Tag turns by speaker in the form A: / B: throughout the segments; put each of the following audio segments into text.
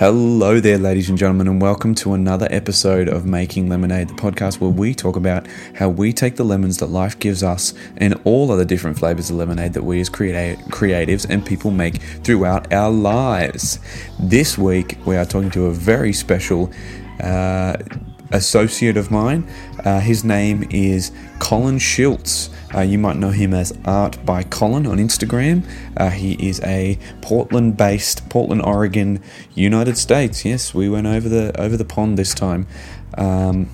A: Hello there, ladies and gentlemen, and welcome to another episode of Making Lemonade, the podcast where we talk about how we take the lemons that life gives us and all other different flavors of lemonade that we as creati- creatives and people make throughout our lives. This week, we are talking to a very special uh, associate of mine. Uh, his name is Colin Schultz. Uh, you might know him as Art by Colin on Instagram. Uh, he is a Portland-based, Portland, Oregon, United States. Yes, we went over the over the pond this time. Um,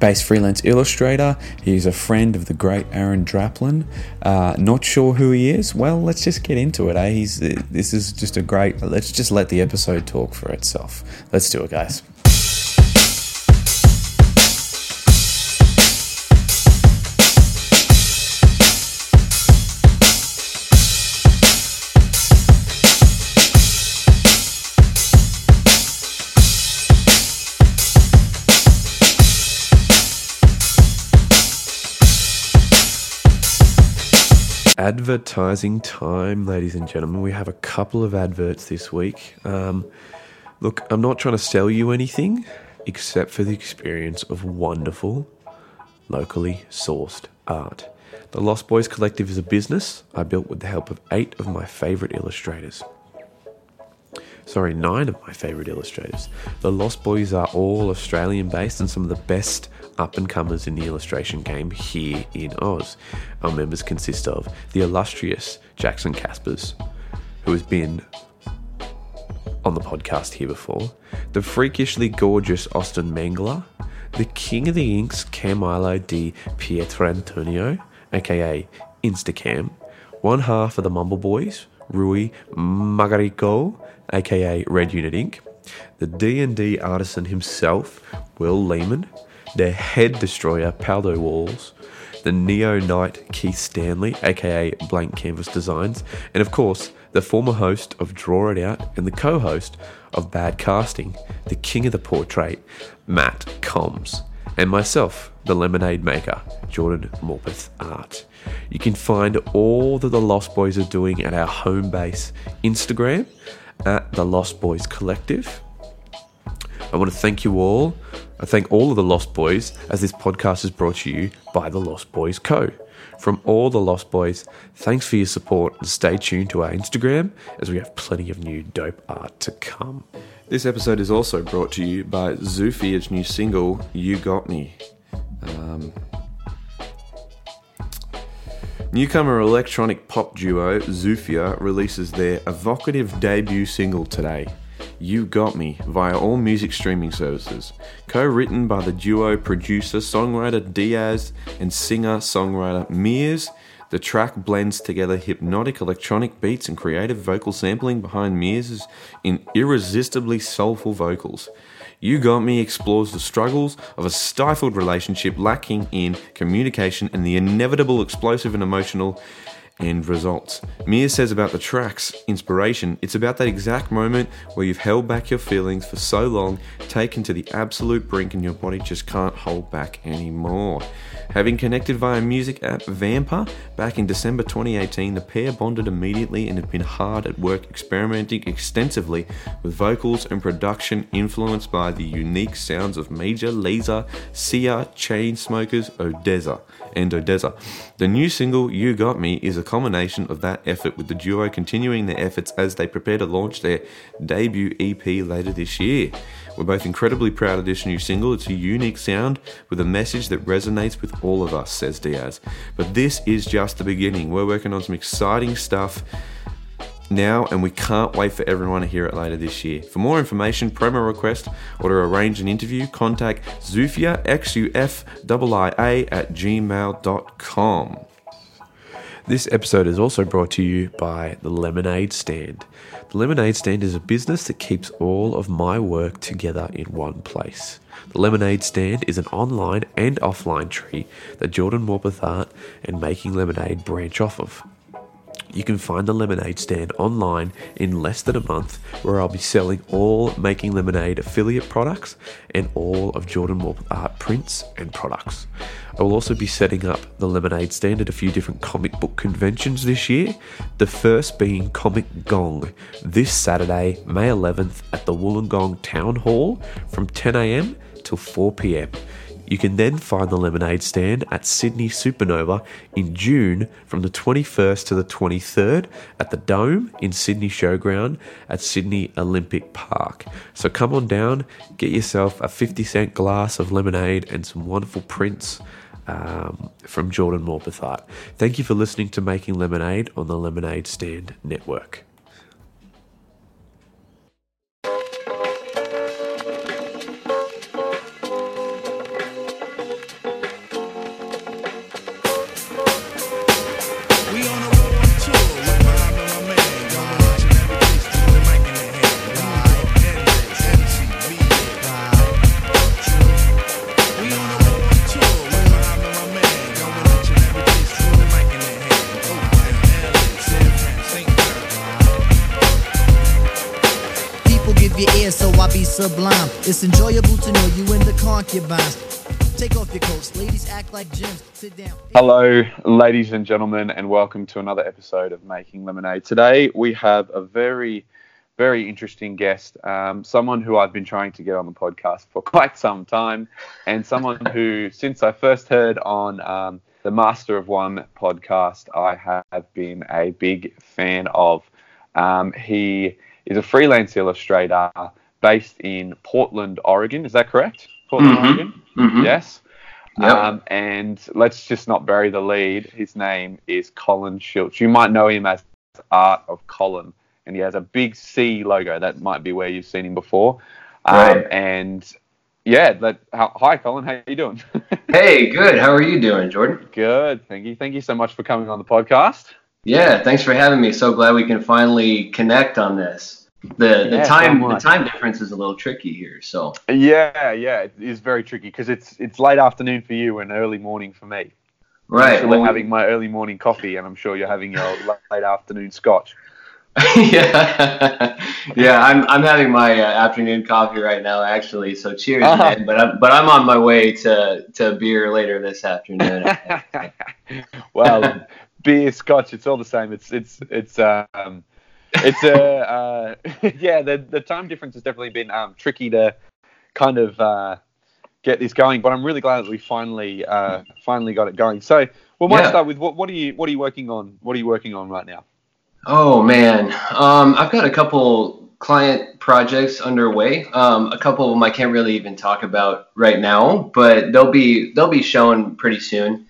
A: based freelance illustrator. He's a friend of the great Aaron Draplin. Uh, not sure who he is. Well, let's just get into it. Eh? He's this is just a great. Let's just let the episode talk for itself. Let's do it, guys. Advertising time, ladies and gentlemen. We have a couple of adverts this week. Um, look, I'm not trying to sell you anything except for the experience of wonderful, locally sourced art. The Lost Boys Collective is a business I built with the help of eight of my favourite illustrators. Sorry, nine of my favourite illustrators. The Lost Boys are all Australian based and some of the best up and comers in the illustration game here in Oz. Our members consist of the illustrious Jackson Caspers, who has been on the podcast here before, the freakishly gorgeous Austin Mangler, the king of the inks Camilo di Pietrantonio, aka Instacam, one half of the Mumble Boys, Rui Magarico, aka Red Unit Ink, the D&D artisan himself, Will Lehman, their head destroyer, Paldo Walls, the Neo Knight Keith Stanley, aka Blank Canvas Designs, and of course, the former host of Draw It Out and the co host of Bad Casting, the king of the portrait, Matt Combs, and myself, the lemonade maker, Jordan Morpeth Art. You can find all that the Lost Boys are doing at our home base Instagram at the Lost Boys Collective. I want to thank you all I thank all of the Lost Boys as this podcast is brought to you by the Lost Boys Co. From all the Lost Boys, thanks for your support and stay tuned to our Instagram as we have plenty of new dope art to come. This episode is also brought to you by Zufia's new single, You Got Me. Um, Newcomer electronic pop duo Zufia releases their evocative debut single today. You Got Me via all music streaming services. Co written by the duo producer songwriter Diaz and singer songwriter Mears, the track blends together hypnotic electronic beats and creative vocal sampling behind Mears' in irresistibly soulful vocals. You Got Me explores the struggles of a stifled relationship lacking in communication and the inevitable explosive and emotional end results. Mia says about the track's inspiration, it's about that exact moment where you've held back your feelings for so long, taken to the absolute brink, and your body just can't hold back anymore. Having connected via music app Vampr back in December 2018, the pair bonded immediately and have been hard at work experimenting extensively with vocals and production influenced by the unique sounds of Major Lazer, Sia, Chainsmokers, ODESZA, and ODESZA. The new single, You Got Me, is a culmination of that effort, with the duo continuing their efforts as they prepare to launch their debut EP later this year. We're both incredibly proud of this new single. It's a unique sound with a message that resonates with all of us, says Diaz. But this is just the beginning. We're working on some exciting stuff now, and we can't wait for everyone to hear it later this year. For more information, promo request, or to arrange an interview, contact Zufia, X-U-F-I-I-A at gmail.com. This episode is also brought to you by the Lemonade Stand. The Lemonade Stand is a business that keeps all of my work together in one place. The Lemonade Stand is an online and offline tree that Jordan Morpeth Art and Making Lemonade branch off of. You can find the lemonade stand online in less than a month, where I'll be selling all Making Lemonade affiliate products and all of Jordan Morpeth art prints and products. I will also be setting up the lemonade stand at a few different comic book conventions this year. The first being Comic Gong this Saturday, May 11th, at the Wollongong Town Hall from 10am till 4pm. You can then find the lemonade stand at Sydney Supanova in June from the 21st to the 23rd at the Dome in Sydney Showground at Sydney Olympic Park. So come on down, get yourself a 50 cent glass of lemonade and some wonderful prints. Um, from Jordan Morpeth Art. Thank you for listening to Making Lemonade on the Lemonade Stand Network.
B: Sublime. It's enjoyable to know you the concubines. Take off your coats, ladies act like gems. Sit down.
A: Hello, ladies and gentlemen, and welcome to another episode of Making Lemonade. Today we have a very, very interesting guest, um, someone who I've been trying to get on the podcast for quite some time, and someone who, since I first heard on um, the Master of One podcast, I have been a big fan of. Um, he is a freelance illustrator based in Portland, Oregon. Is that correct? Portland,
C: mm-hmm.
A: Oregon.
C: Mm-hmm.
A: Yes.
C: Yep.
A: Um, and let's just not bury the lead. His name is Colin Schultz. You might know him as Art of Colin, and he has a big C logo. That might be where you've seen him before. Um,
C: right.
A: And yeah, that, hi, Colin. How are you doing?
C: hey, good. How are you doing, Jordan?
A: Good. Thank you. Thank you so much for coming on the podcast.
C: Yeah, thanks for having me. So glad we can finally connect on this the the time the time difference is a little tricky here. So
A: yeah, yeah, it is very tricky because it's it's late afternoon for you and early morning for me.
C: Right.
A: I'm well, having my early morning coffee, and I'm sure you're having your late afternoon scotch.
C: yeah, yeah. I'm I'm having my uh, afternoon coffee right now, actually. So cheers, uh-huh. man. But I'm but I'm on my way to to beer later this afternoon.
A: well, beer, scotch, it's all the same. It's it's it's um it's a uh, yeah. The the time difference has definitely been um, tricky to kind of uh, get this going, but I'm really glad that we finally uh, finally got it going. So we might yeah. start with what what are you what are you working on? What are you working on right now?
C: Oh man, um, I've got a couple client projects underway. Um, a couple of them I can't really even talk about right now, but they'll be they'll be shown pretty soon.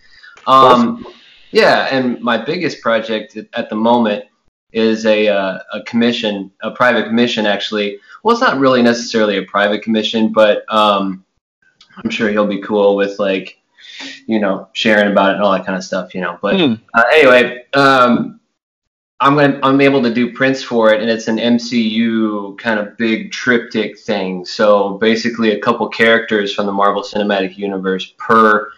C: Um, awesome. Yeah, and my biggest project at the moment is a, uh, a commission, a private commission, actually. Well, it's not really necessarily a private commission, but um, I'm sure he'll be cool with like, you know, sharing about it and all that kind of stuff, you know. But mm. uh, anyway, um, I'm gonna I'm able to do prints for it, and it's an MCU kind of big triptych thing. So basically, a couple characters from the Marvel Cinematic Universe per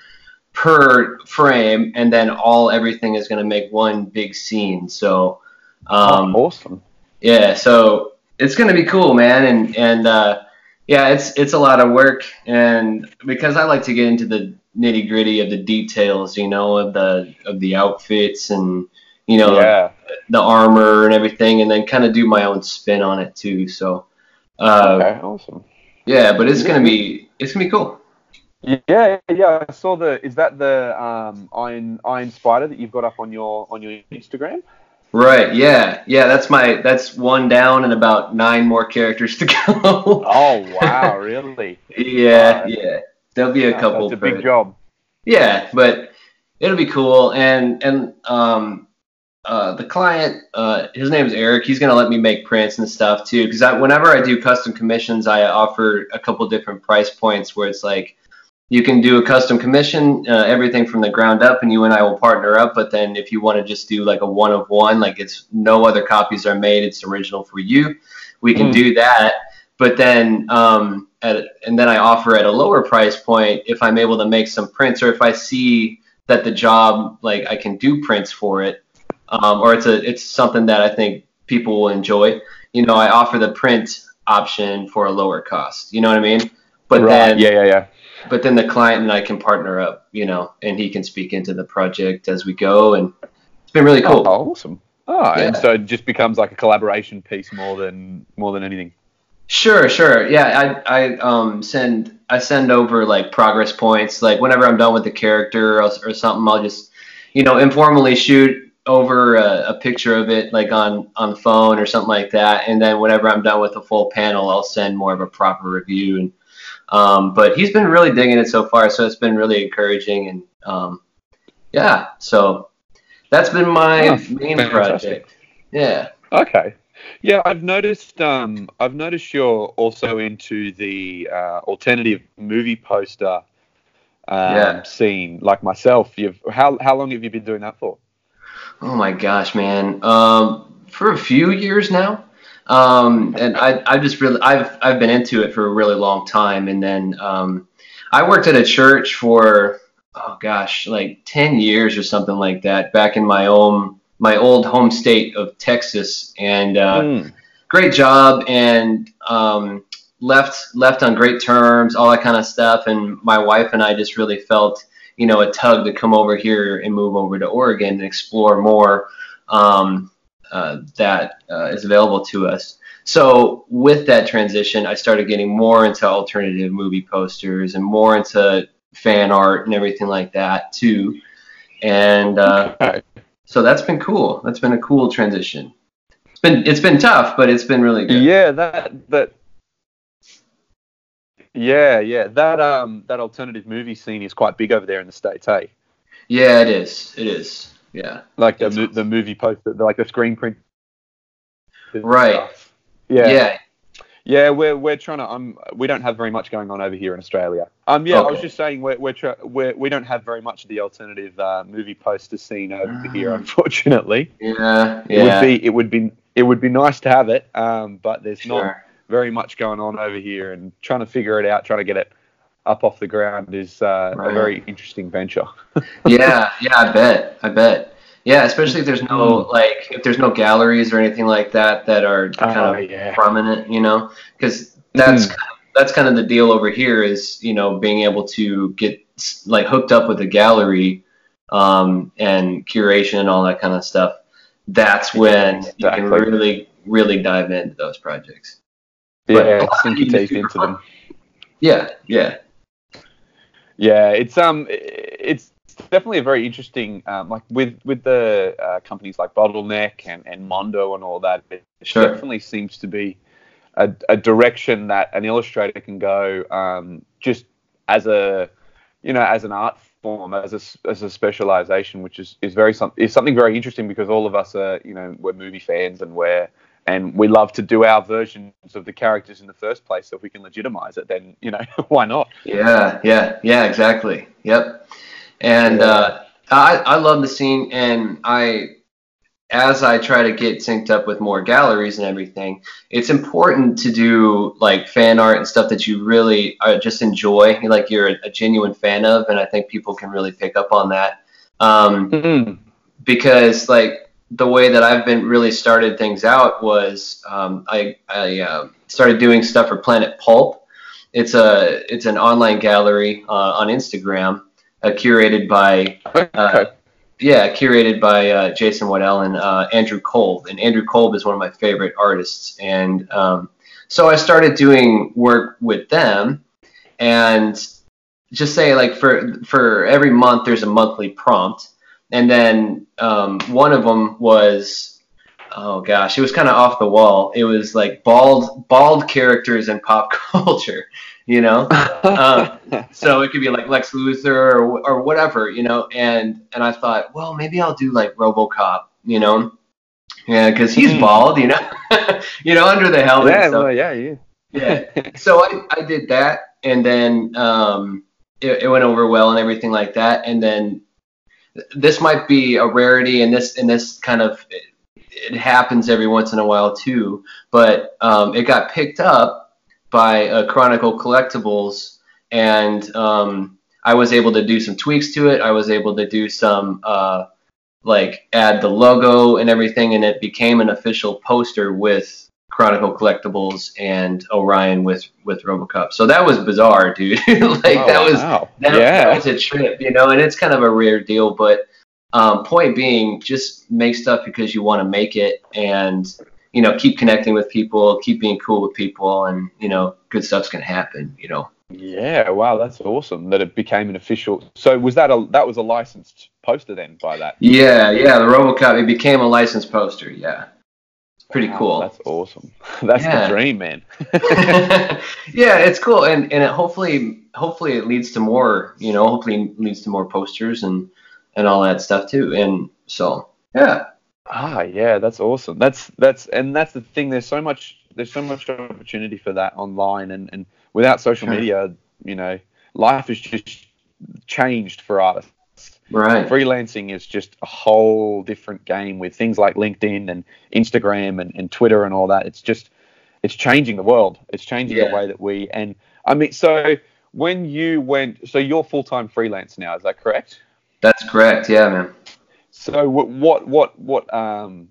C: per frame, and then all everything is gonna make one big scene. So
A: um, oh, awesome.
C: Yeah, so it's gonna be cool, man, and and uh, yeah, it's it's a lot of work, and because I like to get into the nitty gritty of the details, you know, of the of the outfits and you know
A: yeah.
C: the armor and everything, and then kind of do my own spin on it too. So, uh,
A: okay, awesome.
C: Yeah, but it's gonna be it's gonna be cool.
A: Yeah, yeah. I saw the. Is that the um, Iron Iron Spider that you've got up on your on your Instagram?
C: Right. Yeah. Yeah. That's my. That's one down and about nine more characters to go.
A: oh wow! Really?
C: yeah. Yeah. There'll be a couple.
A: That's a big job.
C: Yeah, but it'll be cool. And and um, uh, the client, uh, his name is Eric. He's gonna let me make prints and stuff too. Because whenever I do custom commissions, I offer a couple different price points where it's like you can do a custom commission, uh, everything from the ground up, and you and I will partner up. But then if you want to just do like a one of one, like it's no other copies are made, it's original for you, we can mm. do that. But then, um, at, and then I offer at a lower price point if I'm able to make some prints, or if I see that the job, like I can do prints for it, um, or it's a it's something that I think people will enjoy. You know, I offer the print option for a lower cost. You know what I mean? But
D: right.
C: then
D: yeah, yeah, yeah.
C: But then the client and I can partner up, you know, and he can speak into the project as we go, and it's been really cool.
D: Oh, awesome. Oh, and so it just becomes like a collaboration piece more than more than anything.
C: Sure, sure. Yeah, I I um send I send over like progress points. Like whenever I'm done with the character or, or something, I'll just you know informally shoot over a, a picture of it like on on phone or something like that. And then whenever I'm done with the full panel, I'll send more of a proper review. And um, but he's been really digging it so far, so it's been really encouraging. And um, yeah, so that's been my
D: Oh,
C: main
D: fantastic.
C: project. Yeah.
D: Okay. Yeah, I've noticed. Um, I've noticed you're also into the uh, alternative movie poster um,
C: Yeah.
D: scene, like myself. You've how how long have you been doing that for?
C: Oh my gosh, man. Um, for a few years now. Um, and I, I just really, I've, I've been into it for a really long time. And then, um, I worked at a church for, oh gosh, like 10 years or something like that back in my own, my old home state of Texas. And, uh,
D: Mm.
C: great job and um, left left on great terms, all that kind of stuff. And my wife and I just really felt, you know, a tug to come over here and move over to Oregon and explore more um, uh, that uh, is available to us. So with that transition, I started getting more into alternative movie posters and more into fan art and everything like that too. And uh,
D: Okay.
C: so that's been cool. That's been a cool transition. It's been it's been tough, but it's been really good.
D: Yeah, that that. Yeah, yeah, that um that alternative movie scene is quite big over there in the states, hey?
C: Yeah, it is. It is. Yeah.
D: Like the mo- the movie poster, like the screen print.
C: Right.
D: Yeah.
C: Yeah.
D: Yeah, we're we're trying to. Um, we don't have very much going on over here in Australia. Um, yeah, I was just saying we're we're, try, we're we don't have very much of the alternative uh, movie poster scene over
C: Ah.
D: here, unfortunately.
C: Yeah.
D: It
C: Yeah.
D: would be it would be it would be nice to have it, um, but there's not very much going on over here, and trying to figure it out, trying to get it up off the ground is uh, a very interesting venture.
C: yeah. Yeah. I bet. I bet. Yeah. Especially if there's no like if there's no galleries or anything like that that are kind
D: Oh,
C: of
D: yeah.
C: prominent, you know, because that's
D: Mm.
C: kind of, that's kind of the deal over here is you know being able to get like hooked up with a gallery um, and curation and all that kind of stuff. That's when you can really really dive into those projects.
D: Yeah,
C: But-
D: sink your teeth into them.
C: Yeah. Yeah.
D: Yeah, it's um, it's definitely a very interesting um, like with with the uh, companies like Bottleneck and, and Mondo and all that. It
C: Sure.
D: definitely seems to be a, a direction that an illustrator can go um, just as a you know as an art form as a, as a specialization, which is is very some is something very interesting because all of us are you know we're movie fans and we're and we love to do our versions of the characters in the first place. So if we can legitimize it, then you know why not?
C: Yeah, yeah, yeah, exactly. Yep. And
D: Yeah.
C: uh, I I love the scene, and I as I try to get synced up with more galleries and everything, it's important to do like fan art and stuff that you really uh, just enjoy, like you're a, a genuine fan of, and I think people can really pick up on that. Um,
D: Mm.
C: because like the way that I've been really started things out was um, I I uh, started doing stuff for Planet Pulp. It's a it's an online gallery uh, on Instagram, uh, curated by
D: Okay.
C: uh, yeah curated by uh, Jason Waddell and uh, Andrew Kolb. And Andrew Kolb is one of my favorite artists. And um, so I started doing work with them, and just say like for for every month there's a monthly prompt and then um, one of them was oh gosh it was kind of off the wall it was like bald bald characters in pop culture you know uh, so it could be like lex luthor or, or whatever you know and and i thought well maybe i'll do like robocop you know yeah because he's
D: Hmm.
C: bald you know you know under the helmet
D: yeah, well, yeah, yeah.
C: yeah. So I, I did that, and then um, it, it went over well and everything like that. And then th- this might be a rarity, and this and this kind of it, happens every once in a while too. But um, it got picked up by uh, Chronicle Collectibles, and um, I was able to do some tweaks to it. I was able to do some uh, like add the logo and everything, and it became an official poster with Chronicle Collectibles and Orion with with RoboCop. So that was bizarre, dude. like
D: Oh,
C: that was
D: wow.
C: that,
D: yeah.
C: that was a trip, you know, and it's kind of a rare deal. But um, point being, just make stuff because you want to make it, and you know, keep connecting with people, keep being cool with people, and you know, good stuff's gonna happen. You know.
D: Yeah, wow, that's awesome that it became an official. So was that a that was a licensed poster then by that?
C: Yeah, yeah, the RoboCop it became a licensed poster. Yeah, pretty
D: Wow,
C: cool.
D: That's awesome. That's
C: Yeah.
D: the dream, man.
C: yeah, it's cool, and and it hopefully hopefully it leads to more. You know, hopefully leads to more posters and and all that stuff too. And so yeah,
D: Ah, yeah, that's awesome. That's that's and that's the thing. There's so much there's so much opportunity for that online, and and without social media, you know, life has just changed for artists.
C: Right.
D: Freelancing is just a whole different game with things like LinkedIn and Instagram and, and Twitter and all that. It's just it's changing the world. It's changing
C: Yeah.
D: the way that we and I mean so when you went so you're full time freelance now, is that correct?
C: That's correct. Yeah, man.
D: So what what what what um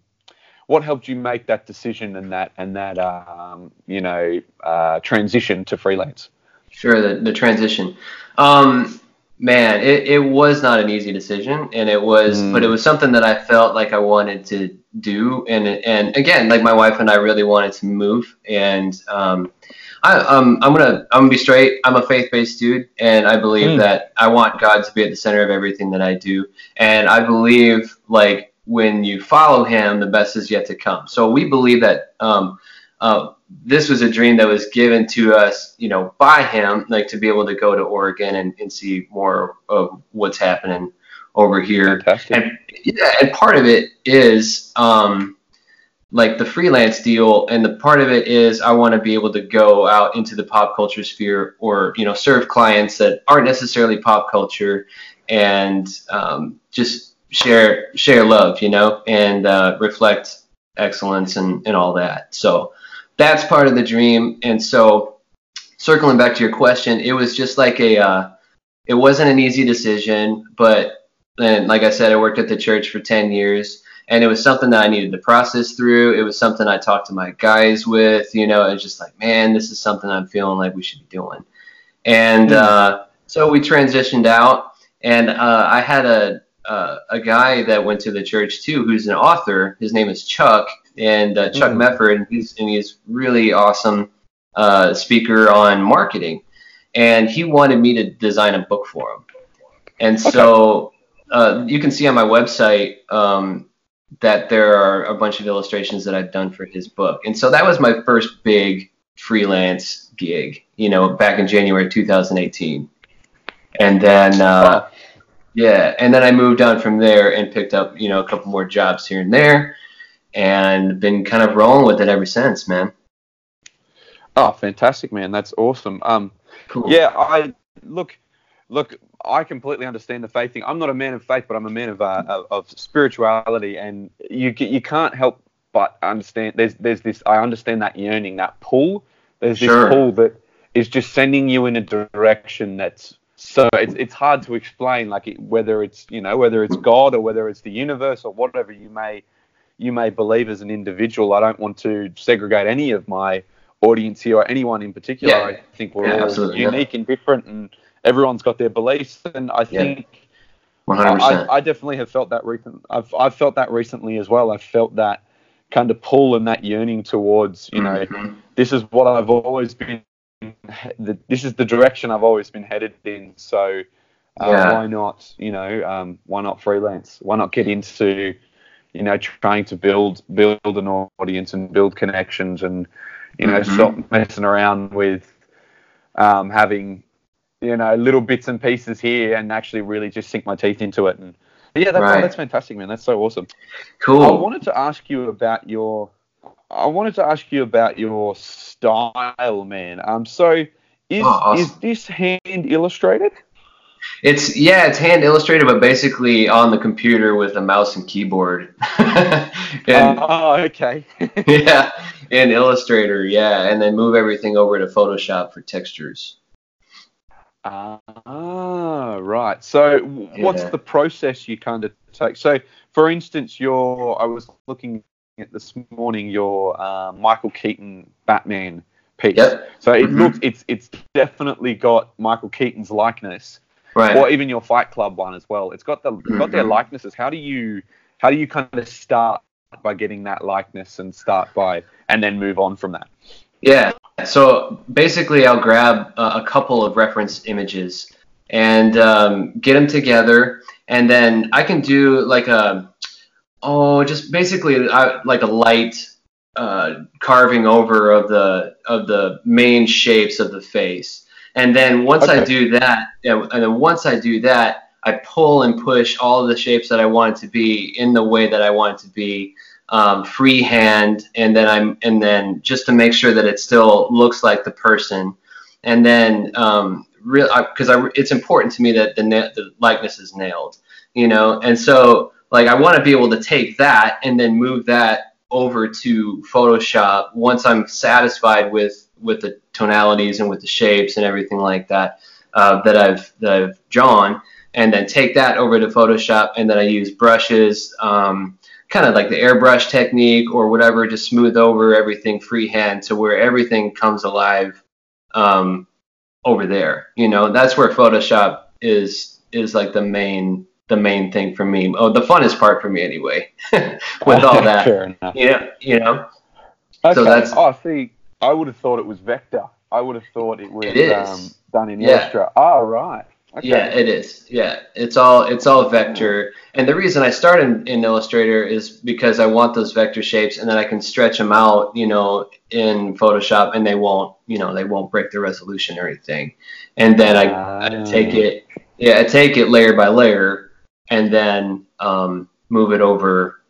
D: what helped you make that decision and that and that um you know uh, transition to freelance?
C: Sure, the, the transition. Um, man, it, it was not an easy decision, and it was,
D: Mm.
C: but it was something that I felt like I wanted to do, and and again, like my wife and I really wanted to move, and um, I um I'm gonna I'm gonna be straight. I'm a faith based dude, and I believe
D: Mm.
C: that I want God to be at the center of everything that I do, and I believe like when you follow Him, the best is yet to come. So we believe that um. Uh, this was a dream that was given to us, you know, by him, like to be able to go to Oregon and, and see more of what's happening over here.
D: Fantastic.
C: And yeah, and part of it is um, like the freelance deal, and the part of it is I want to be able to go out into the pop culture sphere or you know serve clients that aren't necessarily pop culture, and um, just share share love, you know, and uh, reflect excellence and, and all that. So that's part of the dream. And so circling back to your question, it was just like a uh, it wasn't an easy decision, but then like I said, I worked at the church for ten years and it was something that I needed to process through. It was something I talked to my guys with, you know, it's just like, man, this is something I'm feeling like we should be doing. And uh, so we transitioned out, and uh, I had a uh, a guy that went to the church too, who's an author. His name is Chuck, and uh, Chuck
D: Mhm.
C: Mefford, and he's and he's really awesome uh, speaker on marketing. And he wanted me to design a book for him. And so uh, you can see on my website um, that there are a bunch of illustrations that I've done for his book. And so that was my first big freelance gig, you know, back in January 2018. And then, uh, yeah, and then I moved on from there and picked up, you know, a couple more jobs here and there and been kind of rolling with it ever since, man.
D: Oh, fantastic, man! That's awesome. Um,
C: Cool.
D: yeah, I look, look. I completely understand the faith thing. I'm not a man of faith, but I'm a man of uh, of, of spirituality, and you you can't help but understand. There's there's this. I understand that yearning, that pull. There's this
C: Sure.
D: pull that is just sending you in a direction that's so it's it's hard to explain. Like it, whether it's you know whether it's God or whether it's the universe or whatever you may you may believe as an individual. I don't want to segregate any of my audience here or anyone in particular.
C: Yeah.
D: I think we're
C: Yeah,
D: all
C: absolutely, yeah.
D: unique and different, and everyone's got their beliefs. And I think
C: 100%.
D: I, I definitely have felt that recent. I've I've felt that recently as well. I've felt that kind of pull and that yearning towards you know
C: Mhm.
D: this is what I've always been. This is the direction I've always been headed in. So uh, why not? You know, um, why not freelance? Why not get into you know trying to build build an audience and build connections and you know
C: Mhm.
D: stop messing around with um, having you know little bits and pieces here and actually really just sink my teeth into it and yeah that's,
C: Right.
D: that's fantastic man that's so awesome
C: Cool.
D: I wanted to ask you about your. I wanted to ask you about your style, man. Um, so is
C: Oh, awesome.
D: is this hand illustrated?
C: It's yeah, it's hand illustrated, but basically on the computer with a mouse and keyboard. and
D: oh, okay.
C: yeah, in Illustrator, yeah, and then move everything over to Photoshop for textures.
D: Ah, right. So, w- what's the process you kind of take? So, for instance, your I was looking at this morning your uh, Michael Keaton Batman piece.
C: Yep.
D: So it
C: Mhm.
D: looks it's it's definitely got Michael Keaton's likeness,
C: Right.
D: or even your Fight Club one as well. It's got the got their
C: Mhm.
D: likenesses. How do you how do you kind of start by getting that likeness and start by and then move on from that?
C: Yeah. So basically, I'll grab uh, a couple of reference images and um, get them together, and then I can do like a oh, just basically like a light uh, carving over of the of the main shapes of the face, and then once I do that, and then once I do that, I pull and push all the shapes that I want it to be in the way that I want it to be um, freehand, and then I'm and then just to make sure that it still looks like the person, and then um, real because I, it's important to me that the na- the likeness is nailed, you know, and so like I want to be able to take that and then move that over to Photoshop once I'm satisfied with with the tonalities and with the shapes and everything like that uh, that I've that I've drawn, and then take that over to Photoshop, and then I use brushes. Um, kind of like the airbrush technique or whatever, to smooth over everything freehand to where everything comes alive um, over there. You know, that's where Photoshop is is like the main the main thing for me. Oh, the funnest part for me anyway. With all that,
D: Fair enough.
C: you know, you know.
D: Okay.
C: So that's-
D: oh, see, I would have thought it was vector. I would have thought it was
C: It.
D: Um, done in
C: Yeah.
D: Illustrator. Oh, right. Okay.
C: Yeah, it is. Yeah, it's all it's all vector. And the reason I started in, in Illustrator is because I want those vector shapes, and then I can stretch them out, you know, in Photoshop, and they won't, you know, they won't break the resolution or anything. And then I, I take
D: Ah.
C: it, yeah, I take it layer by layer, and then um, move it over,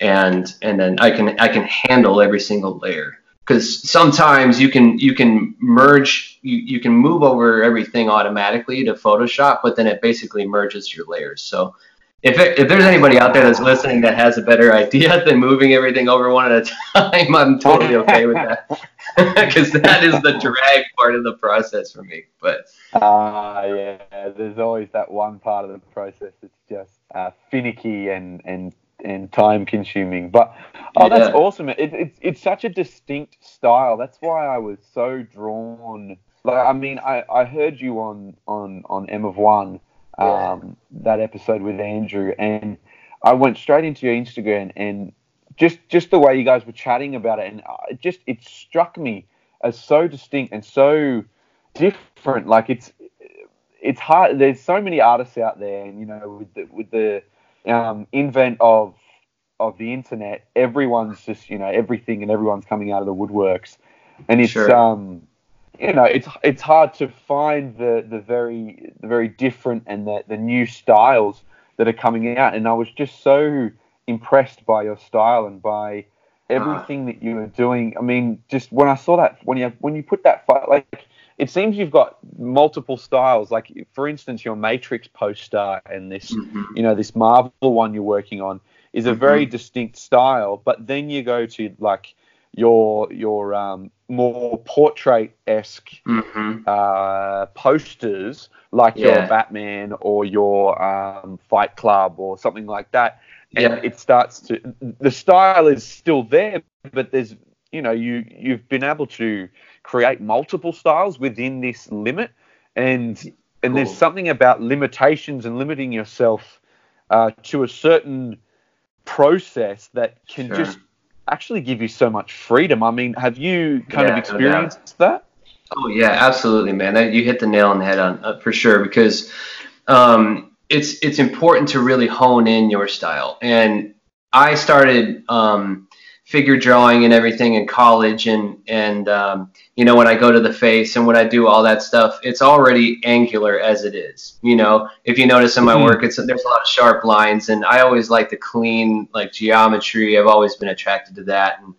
C: and and then I can I can handle every single layer because sometimes you can you can merge you, you can move over everything automatically to Photoshop, but then it basically merges your layers. So if it, if there's anybody out there that's listening that has a better idea than moving everything over one at a time, I'm totally okay with that because that is the drag part of the process for me. But
D: Ah, yeah. There's always that one part of the process that's just uh, finicky and and and time consuming. But oh, that's
C: Yeah.
D: awesome. It, it's it's such a distinct style. That's why I was so drawn. Like, I mean, I, I heard you on on on M of One,
C: Yeah.
D: um, that episode with Andrew, and I went straight into your Instagram and just just the way you guys were chatting about it, and uh, it just it struck me as so distinct and so different. Like it's it's hard. There's so many artists out there, and you know, with the with the um, invent of of the internet, everyone's just you know everything and everyone's coming out of the woodworks, and it's
C: Sure.
D: um you know it's it's hard to find the the very the very different and the the new styles that are coming out, and I was just so impressed by your style and by everything that you were doing. I mean, just when I saw that when you when you put that fi- like it seems you've got multiple styles. Like for instance, your Matrix poster and this you know this Marvel one you're working on is a very distinct style. But then you go to like your your um, more portrait esque
C: mhm.
D: uh, posters like your Batman or your um, Fight Club or something like that, and
C: Yeah.
D: it starts to the style is still there, but there's you know you you've been able to create multiple styles within this limit, and and there's something about limitations and limiting yourself uh, to a certain process that can
C: Sure.
D: just actually give you so much freedom. I mean, have you kind
C: Yeah,
D: of
C: no
D: experienced that?
C: Oh yeah, absolutely, man. That, you hit the nail on the head on uh, for sure because um, it's it's important to really hone in your style. And I started um, figure drawing and everything in college, and and um, you know when I go to the face and when I do all that stuff, it's already angular as it is. You know, if you notice in my
D: Mhm.
C: work, it's there's a lot of sharp lines, and I always like the clean like geometry. I've always been attracted to that, and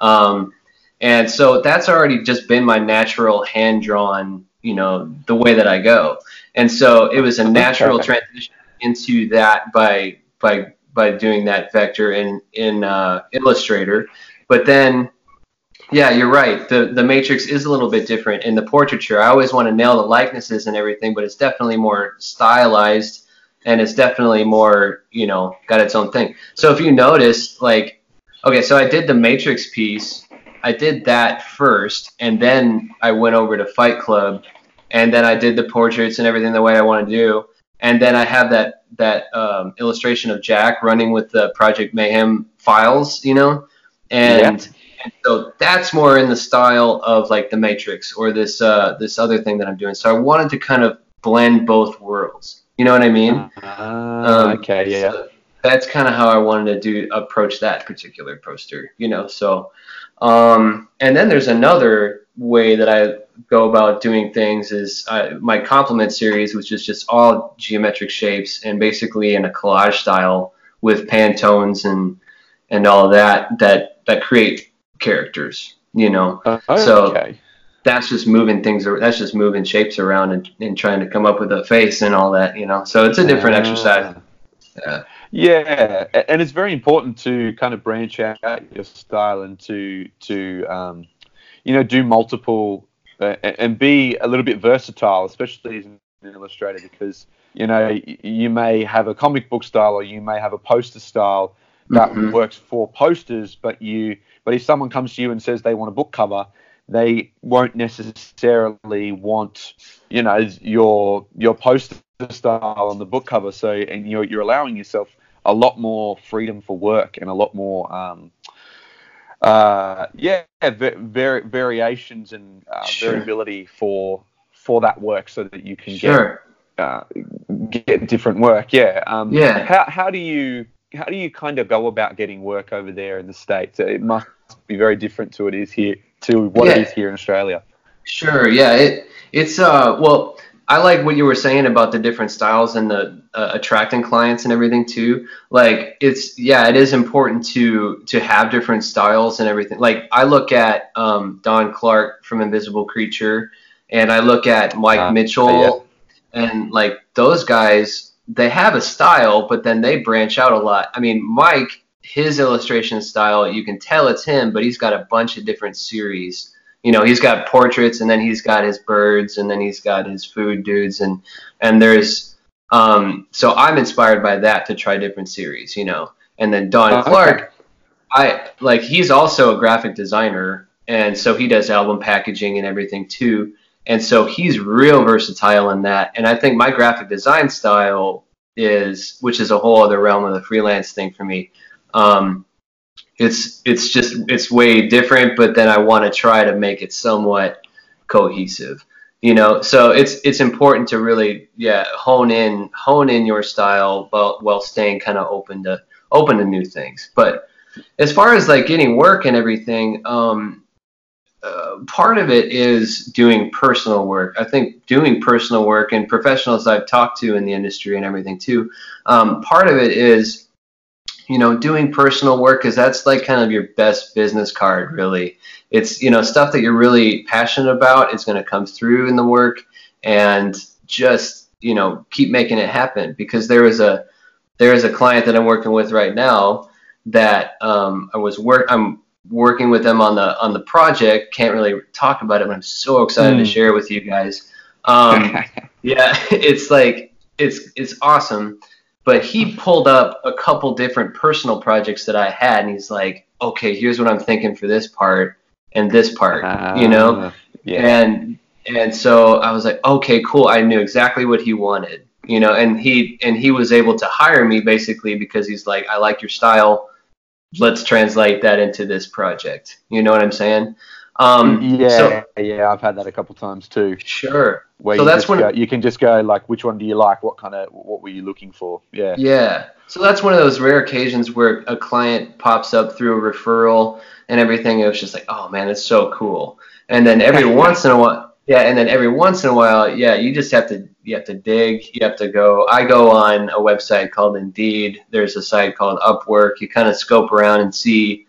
C: um, and so that's already just been my natural hand drawn, you know, the way that I go. And so it was a natural transition into that by by by doing that vector in in uh, Illustrator. But then Yeah, you're right. The the matrix is a little bit different in the portraiture. I always want to nail the likenesses and everything, but it's definitely more stylized and it's definitely more, you know, got its own thing. So if you notice, like, okay, so I did the matrix piece. I did that first, and then I went over to Fight Club, and then I did the portraits and everything the way I want to do, and then I have that that um, illustration of Jack running with the Project Mayhem files, you know, and. Yeah and so that's more in the style of like the Matrix or this uh, this other thing that I'm doing. So I wanted to kind of blend both worlds. You know what I mean?
D: Uh, um, okay, yeah. So
C: that's kind of how I wanted to do approach that particular poster. You know, so um, and then there's another way that I go about doing things is uh, my complement series, which is just all geometric shapes and basically in a collage style with Pantones and and all that that that create characters, you know. Uh, okay. So that's just moving things. That's just moving shapes around and, and trying to come up with a face and all that, you know. So it's a different uh, exercise.
D: Yeah. Yeah, and it's very important to kind of branch out your style and to to um, you know do multiple uh, and be a little bit versatile, especially as an illustrator, because you know you may have a comic book style or you may have a poster style that mm-hmm. works for posters, but you but if someone comes to you and says they want a book cover, they won't necessarily want, you know, your your poster style on the book cover. So and you're you're allowing yourself a lot more freedom for work and a lot more, um, uh, yeah, var- variations and uh, sure. variability for for that work, so that you can sure. get uh, get different work. Yeah. Um,
C: yeah.
D: How how do you how do you kind of go about getting work over there in the states? It must be very different to it is here to what yeah. it is here in Australia.
C: Sure. Yeah. It it's uh well. I like what you were saying about the different styles and the uh, attracting clients and everything too. Like it's yeah, it is important to to have different styles and everything. Like I look at um, Don Clark from Invisible Creature, and I look at Mike uh, Mitchell, yeah. and like those guys they have a style, but then they branch out a lot. I mean, Mike, his illustration style, you can tell it's him, but he's got a bunch of different series. You know, he's got portraits, and then he's got his birds, and then he's got his food dudes, and and there's um. So I'm inspired by that to try different series. You know, and then Don uh, Clark, okay. I like he's also a graphic designer, and so he does album packaging and everything too. And so he's real versatile in that. And I think my graphic design style is, which is a whole other realm of the freelance thing for me. Um, it's it's just it's way different, but then I want to try to make it somewhat cohesive. You know, so it's it's important to really yeah hone in hone in your style while while staying kind of open to open to new things. But as far as like getting work and everything, um, uh, part of it is doing personal work. I think doing personal work and professionals I've talked to in the industry and everything too. Um, part of it is, you know, doing personal work because that's like kind of your best business card, really. It's you know stuff that you're really passionate about. It's going to come through in the work, and just you know keep making it happen. Because there is a there is a client that I'm working with right now that um, I was work I'm working with them on the on the project. Can't really talk about it, but I'm so excited mm. to hmm. share with you guys. Um, yeah, it's like it's it's awesome. But he pulled up a couple different personal projects that I had, and he's like, "Okay, here's what I'm thinking for this part and this part," uh, you know. Ah, yeah. And and so I was like, "Okay, cool." I knew exactly what he wanted, you know. And he and he was able to hire me basically because he's like, "I like your style." let's translate that into this project. You know what I'm saying?
D: Um, yeah, so, yeah, I've had that a couple times too.
C: Sure.
D: Where so that's when go, you can just go like, which one do you like? What kind of what were you looking for? Yeah.
C: Yeah. So that's one of those rare occasions where a client pops up through a referral and everything. It was just like, oh man, it's so cool. And then every once in a while, yeah, and then every once in a while, yeah, you just have to you have to dig. You have to go. I go on a website called Indeed. There's a site called Upwork. You kind of scope around and see,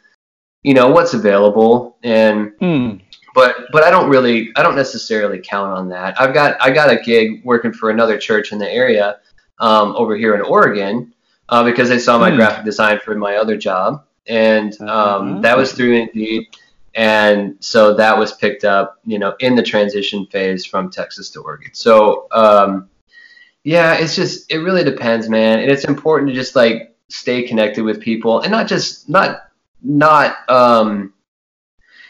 C: you know, what's available. And
D: hmm.
C: but but I don't really I don't necessarily count on that. I've got I got a gig working for another church in the area um, over here in Oregon uh, because they saw my hmm. graphic design for my other job, and um, uh-huh. that was through Indeed and so that was picked up, you know, in the transition phase from Texas to Oregon. So um, yeah, it's just it really depends, man, and it's important to just like stay connected with people and not just not not um,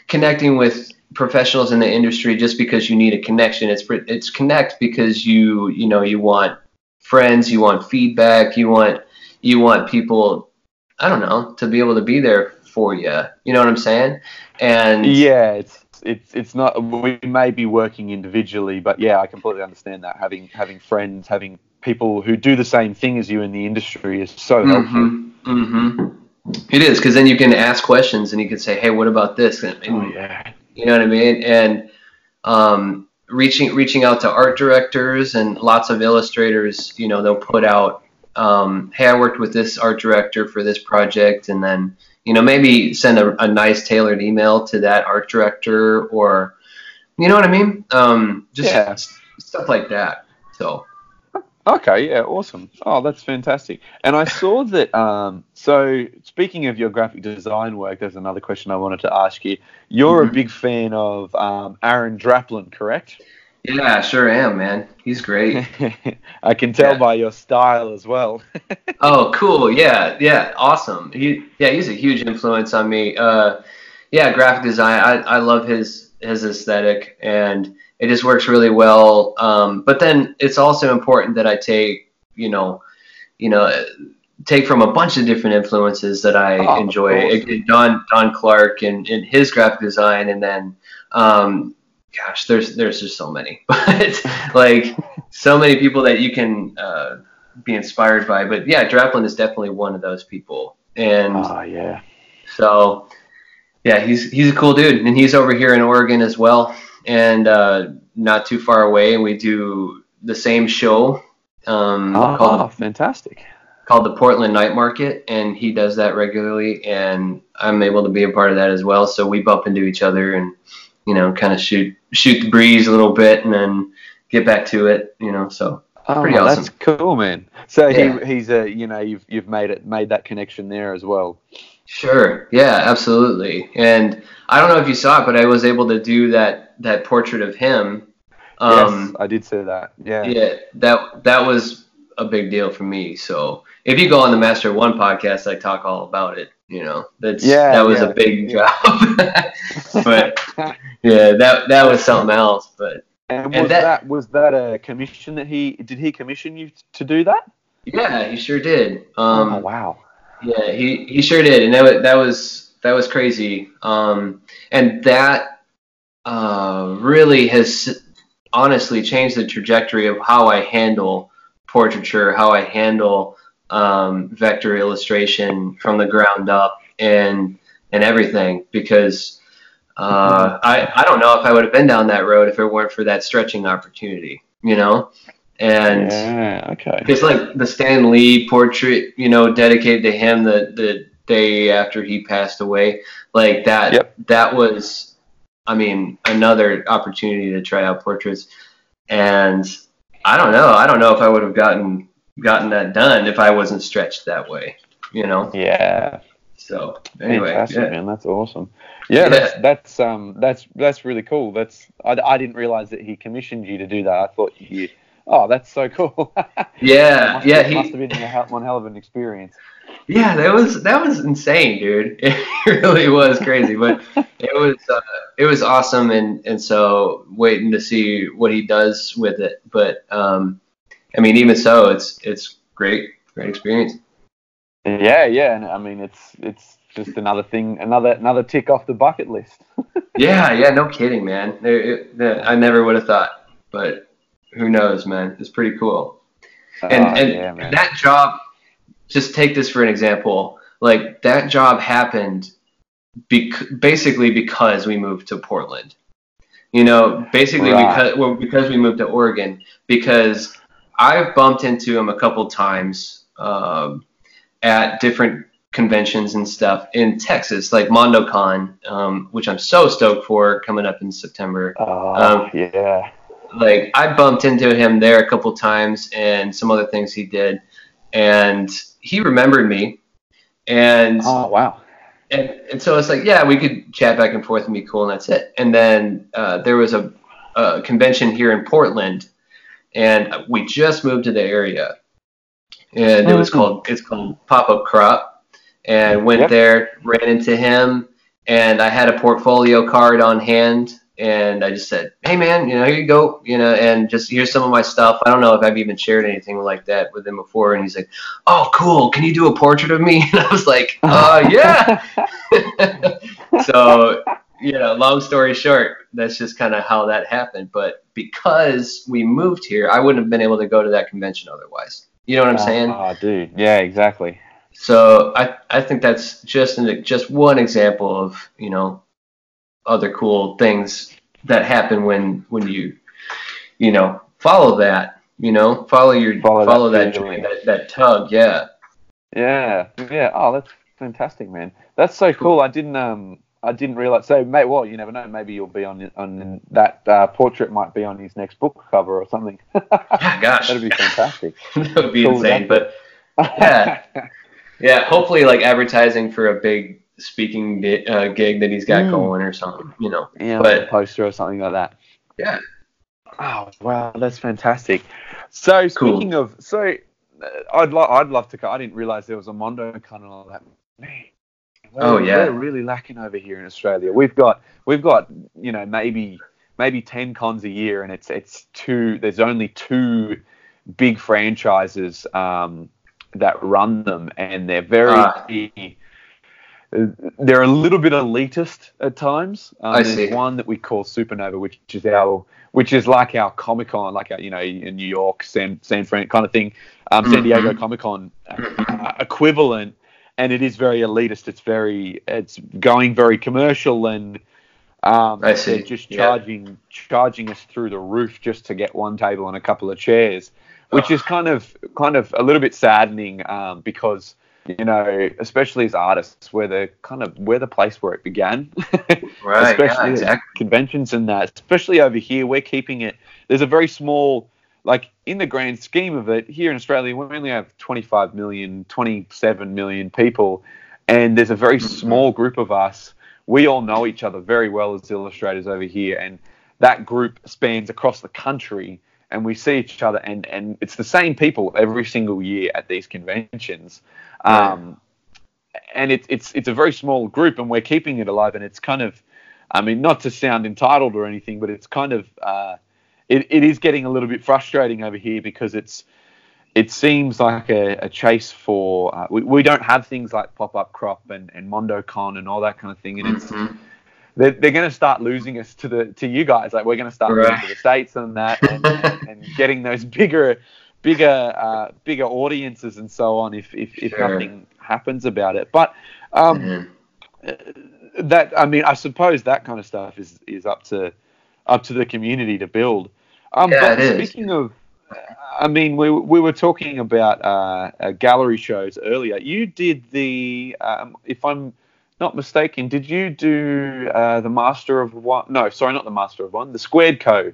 C: connecting with professionals in the industry just because you need a connection. It's it's connect because you you know you want friends, you want feedback, you want you want people. I don't know to be able to be there for you. You know what I'm saying? And
D: yeah, it's it's it's not. We may be working individually, but yeah, I completely understand that. Having having friends, having people who do the same thing as you in the industry is so helpful.
C: Mm-hmm. It is because then you can ask questions and you can say, "Hey, what about this?" And,
D: oh yeah.
C: You know what I mean? And um, reaching reaching out to art directors and lots of illustrators. You know, they'll put out, um, "Hey, I worked with this art director for this project," and then you know maybe send a, a nice tailored email to that art director or, you know what I mean? Um, just
D: Yeah.
C: stuff like that. So.
D: Okay, yeah, awesome. Oh, that's fantastic. And I saw that. Um, so, speaking of your graphic design work, there's another question I wanted to ask you. You're
C: Mhm.
D: a big fan of um, Aaron Draplin, correct?
C: Yeah, sure am, man. He's great.
D: I can tell
C: Yeah.
D: by your style as well.
C: oh, cool. Yeah, yeah, awesome. He, yeah, he's a huge influence on me. Uh, yeah, graphic design. I, I love his his aesthetic, and it just works really well. Um, but then it's also important that I take, you know, you know, take from a bunch of different influences that I
D: Oh,
C: enjoy.
D: course.
C: It- it- Don Don Clark and, and his graphic design, and then, um, gosh, there's there's just so many, but like so many people that you can uh, be inspired by. But yeah, Draplin is definitely one of those people, and
D: oh yeah.
C: so yeah, he's he's a cool dude, and he's over here in Oregon as well, and uh, not too far away. And we do the same show um,
D: Oh,
C: called
D: fantastic.
C: called the Portland Night Market, and he does that regularly, and I'm able to be a part of that as well. So we bump into each other and you know kind of shoot shoot the breeze a little bit, and then get back to it. You know, so
D: Oh,
C: Pretty awesome.
D: that's cool, man. So
C: Yeah.
D: he he's a you know you've you've made it made that connection there as well.
C: Sure. Yeah, absolutely. And I don't know if you saw it, but I was able to do that that portrait of him.
D: yes,
C: Um,
D: I did say that. Yeah.
C: yeah, that that was a big deal for me. So if you go on the Master One podcast, I talk all about it. You know, that's
D: Yeah,
C: that was
D: yeah.
C: a big job. but yeah, that that was something else. But
D: And was
C: And
D: that,
C: that-
D: was that a commission that he did he commission you to do that?
C: yeah, he sure did. Um,
D: oh wow.
C: Yeah, he, he sure did, and that was, that was that was crazy. Um, and that uh, really has honestly changed the trajectory of how I handle portraiture, how I handle um, vector illustration from the ground up, and and everything. Because uh, I I don't know if I would have been down that road if it weren't for that stretching opportunity, you know. And
D: yeah. Okay.
C: it's like the Stan Lee portrait, you know, dedicated to him the the day after he passed away. Like that.
D: Yep.
C: That was, I mean, another opportunity to try out portraits. And I don't know. I don't know if I would have gotten gotten that done if I wasn't stretched that way. You know.
D: Yeah.
C: So anyway,
D: Fantastic,
C: yeah.
D: man. That's awesome. Yeah,
C: Yeah.
D: That's, that's um that's that's really cool. That's I, I didn't realize that he commissioned you to do that. I thought you. Oh, that's so cool.
C: Yeah,
D: must,
C: yeah, he-
D: must have been a hell- one hell of an experience.
C: Yeah, that was that was insane, dude. It really was crazy, but it was uh, it was awesome, and and so waiting to see what he does with it. But um, I mean, even so, it's it's great, great experience.
D: Yeah, yeah, and I mean it's it's just another thing, another another tick off the bucket list.
C: Yeah, yeah, no kidding, man. It, it, I never would have thought, but who knows, man? It's pretty cool. and
D: Oh,
C: and
D: yeah,
C: that job just take this for an example like that job happened bec- basically because we moved to portland you know basically
D: Right.
C: because well, because we moved to oregon because i've bumped into him a couple times um, at different conventions and stuff in texas like mondocon um, which i'm so stoked for coming up in september
D: oh,
C: um,
D: yeah.
C: Like I bumped into him there a couple times and some other things he did, and he remembered me, and
D: Oh wow.
C: and, and so it's like, yeah, we could chat back and forth and be cool, and that's it. And then uh, there was a, a convention here in Portland, and we just moved to the area, and it was
D: Mhm.
C: called it's called Pop Up Crop, and went
D: Yep.
C: there, ran into him, and I had a portfolio card on hand, and I just said, hey man, you know, here you go, you know, and just here's some of my stuff. I don't know if I've even shared anything like that with him before, and he's like, oh cool, can you do a portrait of me? And I was like, uh, yeah. so you know long story short that's just kind of how that happened but because we moved here i wouldn't have been able to go to that convention otherwise you know what i'm saying
D: Oh, dude. Yeah, exactly.
C: so i i think that's just an, just one example of you know other cool things that happen when when you you know follow that you know follow your
D: Follow
C: follow,
D: that
C: that, that that tug yeah
D: Yeah, yeah. Oh, that's fantastic, man. That's so cool. I didn't um I didn't realize. So, mate, well, you never know. Maybe you'll be on on that uh, portrait. Might be on his next book cover or something.
C: yeah gosh
D: That'd be fantastic.
C: that would be
D: Cool,
C: insane but Yeah. Yeah, hopefully like advertising for a big speaking di- uh, gig that he's got
D: Mm.
C: going or something, you know.
D: yeah,
C: But-
D: like poster or something like that.
C: Yeah.
D: Oh wow, that's fantastic. So speaking of, so uh, I'd lo- I'd love to. I didn't realize there was a Mondo con and all that. Man,
C: Oh, yeah.
D: we're really lacking over here in Australia. We've got we've got you know maybe maybe ten cons a year, and it's it's two. There's only two big franchises um, that run them, and they're very.
C: Ah.
D: They're a little bit elitist at times. Um,
C: I
D: there's
C: see.
D: one that we call Supanova, which is our, which is like our Comic Con, like our, you know, in New York, San San Fran kind of thing, um, San. Diego Comic Con uh, equivalent, and it is very elitist. It's very, it's going very commercial, and um,
C: I see.
D: they're just
C: Yeah.
D: charging charging us through the roof just to get one table and a couple of chairs, which
C: Oh.
D: is kind of kind of a little bit saddening um, because you know, especially as artists, we're the kind of we're the place where it began.
C: Right,
D: especially
C: yeah, exactly.
D: conventions and that. Especially over here, we're keeping it. There's a very small, like in the grand scheme of it, here in Australia, we only have 25 million, 27 million people, and there's a very
C: Mhm.
D: small group of us. We all know each other very well as illustrators over here, and that group spans across the country. And we see each other, and, and it's the same people every single year at these conventions. Um, and it's it's it's a very small group, and we're keeping it alive. And it's kind of, I mean, not to sound entitled or anything, but it's kind of, uh, it, it is getting a little bit frustrating over here because it's, it seems like a, a chase for. Uh, we, we don't have things like pop up crop and and MondoCon and all that kind of thing, and it's
C: Mhm.
D: they're, they're going to start losing us to the to you guys. Like we're going to start moving
C: Right.
D: to the states and that, and, and, and getting those bigger, bigger, uh, bigger audiences and so on. If if, if
C: Sure.
D: nothing happens about it, but um,
C: Mhm.
D: that I mean, I suppose that kind of stuff is is up to up to the community to build. Um,
C: Yeah,
D: but
C: it is.
D: speaking of, I mean, we we were talking about uh, uh, gallery shows earlier. You did the, um, if I'm not mistaken, did you do uh, the Master of One? No, sorry, not the Master of One. The Squared Co.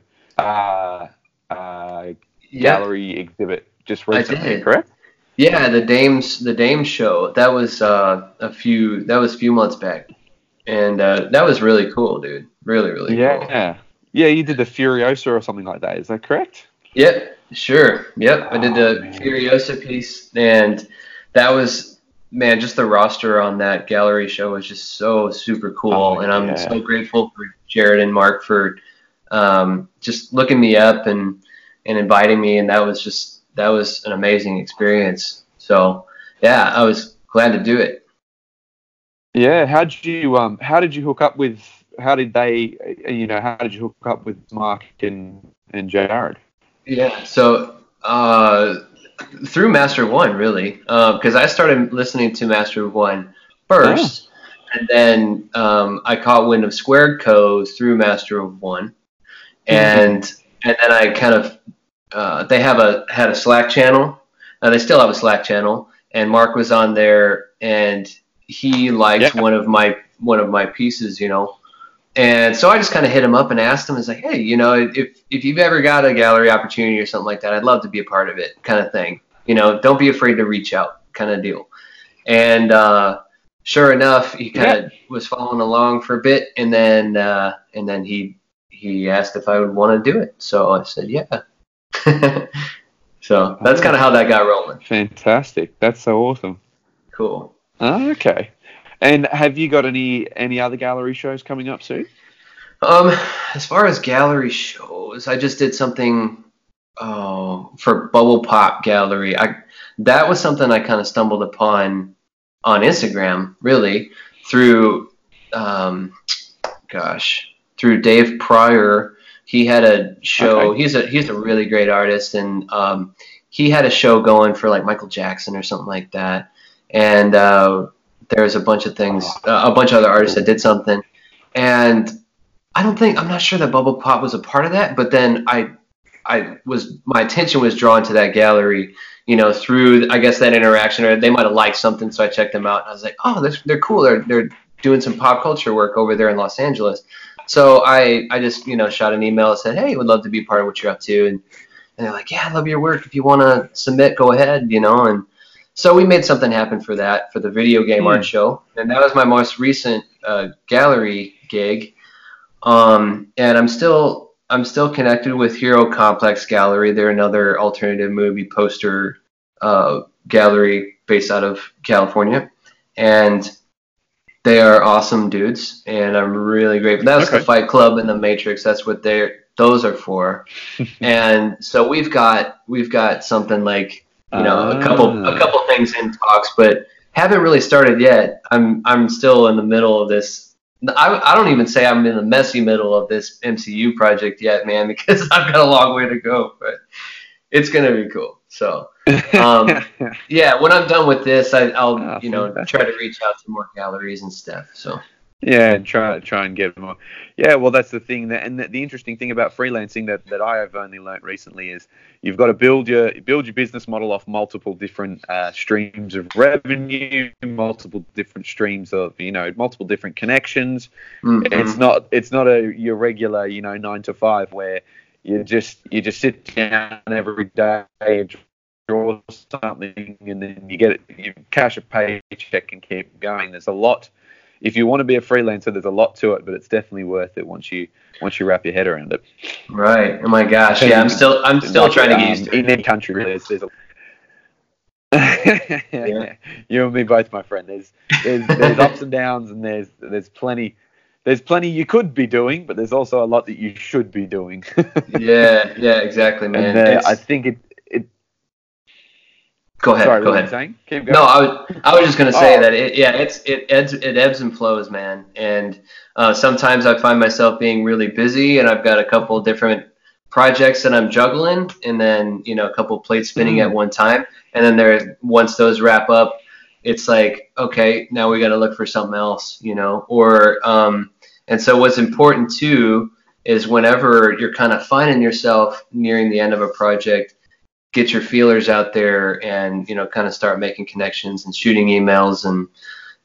C: Yeah.
D: gallery exhibit just recently, correct?
C: Yeah, the Dames the Dames show. That was uh, a few that was a few months back. And uh, that was really cool, dude. Really, really cool.
D: Yeah, yeah. You did the Furiosa or something like that. Is that correct?
C: Yep, sure. Yep, I did
D: Oh,
C: the
D: man.
C: Furiosa piece, and that was man, just the roster on that gallery show was just so super cool,
D: Oh,
C: and I'm
D: yeah.
C: so grateful for Jared and Mark for um, just looking me up and and inviting me, and that was just that was an amazing experience. So yeah, I was glad to do it.
D: Yeah. How did you um How did you hook up with? How did they? uh, You know, how did you hook up with Mark and and Jared?
C: Yeah. So uh, through Master One, really, because I started listening to Master One first, and then um, I caught wind of Squared Co through Master of One, and and then I kind of uh, they have a had a Slack channel, and they still have a Slack channel, and Mark was on there, and he liked
D: Yeah.
C: one of my one of my pieces, you know. And so I just kind of hit him up and asked him, "Is like, hey, you know, if if you've ever got a gallery opportunity or something like that, I'd love to be a part of it, kind of thing. You know, don't be afraid to reach out, kind of deal." And uh, sure enough, he kind of was following along for a bit, and then uh, and then he he asked if I would want to do it. So I said, yeah. so that's kind of how that got rolling.
D: Fantastic. That's so awesome.
C: Cool.
D: Oh, okay. And have you got any any other gallery shows coming up soon?
C: Um, as far as gallery shows, I just did something oh, for Bubble Pop Gallery. I that was something I kind of stumbled upon on Instagram, really, through um, gosh, through Dave Pryor. He had a show.
D: Okay.
C: He's a he's a really great artist, and um, he had a show going for like Michael Jackson or something like that. And uh, there's a bunch of things, uh, a bunch of other artists that did something, and I don't think I'm not sure that Bubble Pop was a part of that. But then I I was my attention was drawn to that gallery, you know, through I guess that interaction, or they might have liked something, so I checked them out, and I was like, oh, they're, they're cool. They're they're doing some pop culture work over there in Los Angeles. So I I just you know shot an email and said, hey, would love to be part of what you're up to, and and they're like, yeah, I love your work. If you want to submit, go ahead, you know, and so we made something happen for that for the video game
D: Hmm.
C: art show, and that was my most recent uh, gallery gig. Um, and I'm still I'm still connected with Hero Complex Gallery. They're another alternative movie poster uh, gallery based out of California, and they are awesome dudes. And I'm really grateful. That's the Fight Club and the Matrix. That's what they're those are for. and so we've got we've got something like you know a couple
D: Ah.
C: a couple things in talks, but haven't really started yet. I'm I'm still in the middle of this. I, I don't even say I'm in the messy middle of this MCU project yet, man, because I've got a long way to go. But it's gonna be cool. So um, yeah, when I'm done with this, I, I'll
D: Ah,
C: you know try to reach out to more galleries and stuff. So
D: Yeah, and try try and get more. Yeah, well, that's the thing. That, and the, the interesting thing about freelancing that, that I have only learnt recently is you've got to build your build your business model off multiple different uh, streams of revenue, multiple different streams of you know multiple different connections.
C: mhm.
D: It's not it's not a your regular you know nine to five where you just you just sit down every day and draw something and then you get it you cash a paycheck and keep going. There's a lot if you want to be a freelancer, there's a lot to it, but it's definitely worth it once you once you wrap your head around it.
C: right. Oh my gosh, yeah, I'm still I'm still
D: Like,
C: trying to get
D: um,
C: used to it.
D: in any country. There's, there's a
C: Yeah.
D: you and me both, my friend. There's there's there's ups and downs, and there's there's plenty there's plenty you could be doing, but there's also a lot that you should be doing.
C: Yeah, yeah, exactly, man.
D: and uh, I think it. it
C: go ahead,
D: sorry,
C: go ahead.
D: saying? Keep going.
C: No, I was I was just gonna say
D: Oh.
C: that it yeah it's it ebbs it ebbs and flows, man. And uh, sometimes I find myself being really busy, and I've got a couple different projects that I'm juggling, and then you know a couple plates spinning
D: Mm.
C: at one time, and then there once those wrap up, it's like okay, now we got to look for something else, you know, or um, and so what's important too is whenever you're kind of finding yourself nearing the end of a project get your feelers out there and you know kind of start making connections and shooting emails and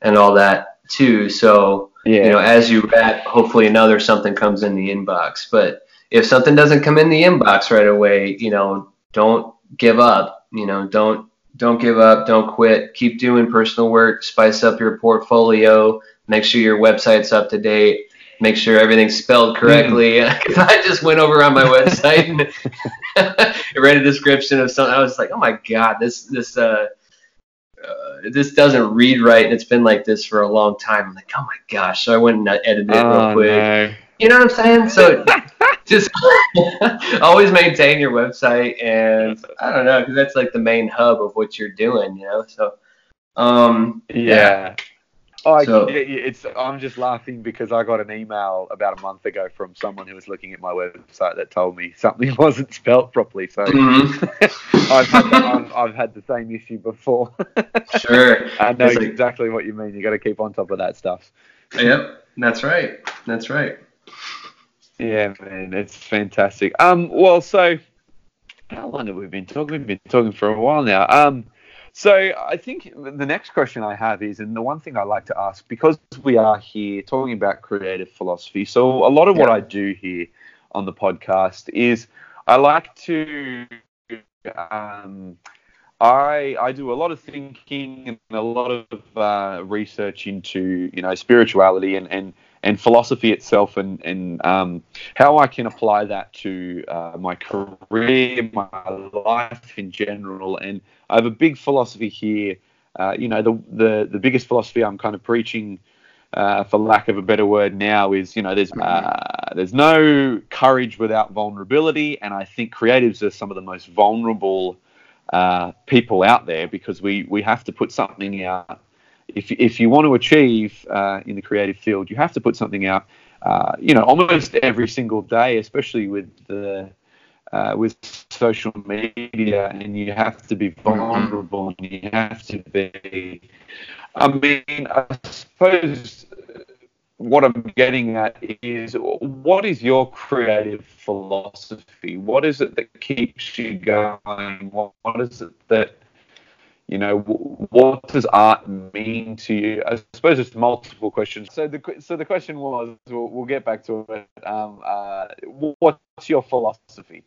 C: and all that too. So
D: yeah.
C: you know as you wrap hopefully another something comes in the inbox. But if something doesn't come in the inbox right away you know don't give up you know don't don't give up don't quit keep doing personal work spice up your portfolio make sure your website's up to date make sure everything's spelled correctly 'Cause i just went over on my website and read a description of something i was like oh my god this this uh uh, this doesn't read right, and it's been like this for a long time. I'm like, oh my gosh! So I went and edited it real
D: oh,
C: quick.
D: no.
C: You know what I'm saying? So just always maintain your website, and I don't know because that's like the main hub of what you're doing. You know, so um,
D: Yeah. Oh,
C: So-
D: yeah, yeah, it's. I'm just laughing because I got an email about a month ago from someone who was looking at my website that told me something wasn't spelt properly. So
C: mhm,
D: I've had the, I've, I've had the same issue before.
C: sure.
D: I know
C: like-
D: exactly what you mean. You got to keep on top of that stuff.
C: Yep, that's right. That's right.
D: Yeah, man, it's fantastic. Um, well, so how long have we been talking? We've been talking for a while now. Um, so I think the next question I have is, and the one thing I like to ask because we are here talking about creative philosophy. So a lot of what I do here on the podcast is I like to um, I I do a lot of thinking and a lot of uh, research into you know spirituality and and, and philosophy itself and and um, how I can apply that to uh, my career, my life in general. And I have a big philosophy here. Uh, you know, the, the the biggest philosophy I'm kind of preaching. Uh, for lack of a better word now is you know there's uh, there's no courage without vulnerability and I think creatives are some of the most vulnerable uh, people out there because we, we have to put something out. If, if you want to achieve uh, in the creative field, you have to put something out, uh, you know, almost every single day, especially with the uh, with social media, and you have to be vulnerable and you have to be. I mean, I suppose what I'm getting at is what is your creative philosophy? What is it that keeps you going? What, what is it that you know? What does art mean to you? I suppose it's multiple questions. So the so the question was, we'll, we'll get back to it. Um, uh, what's your philosophy?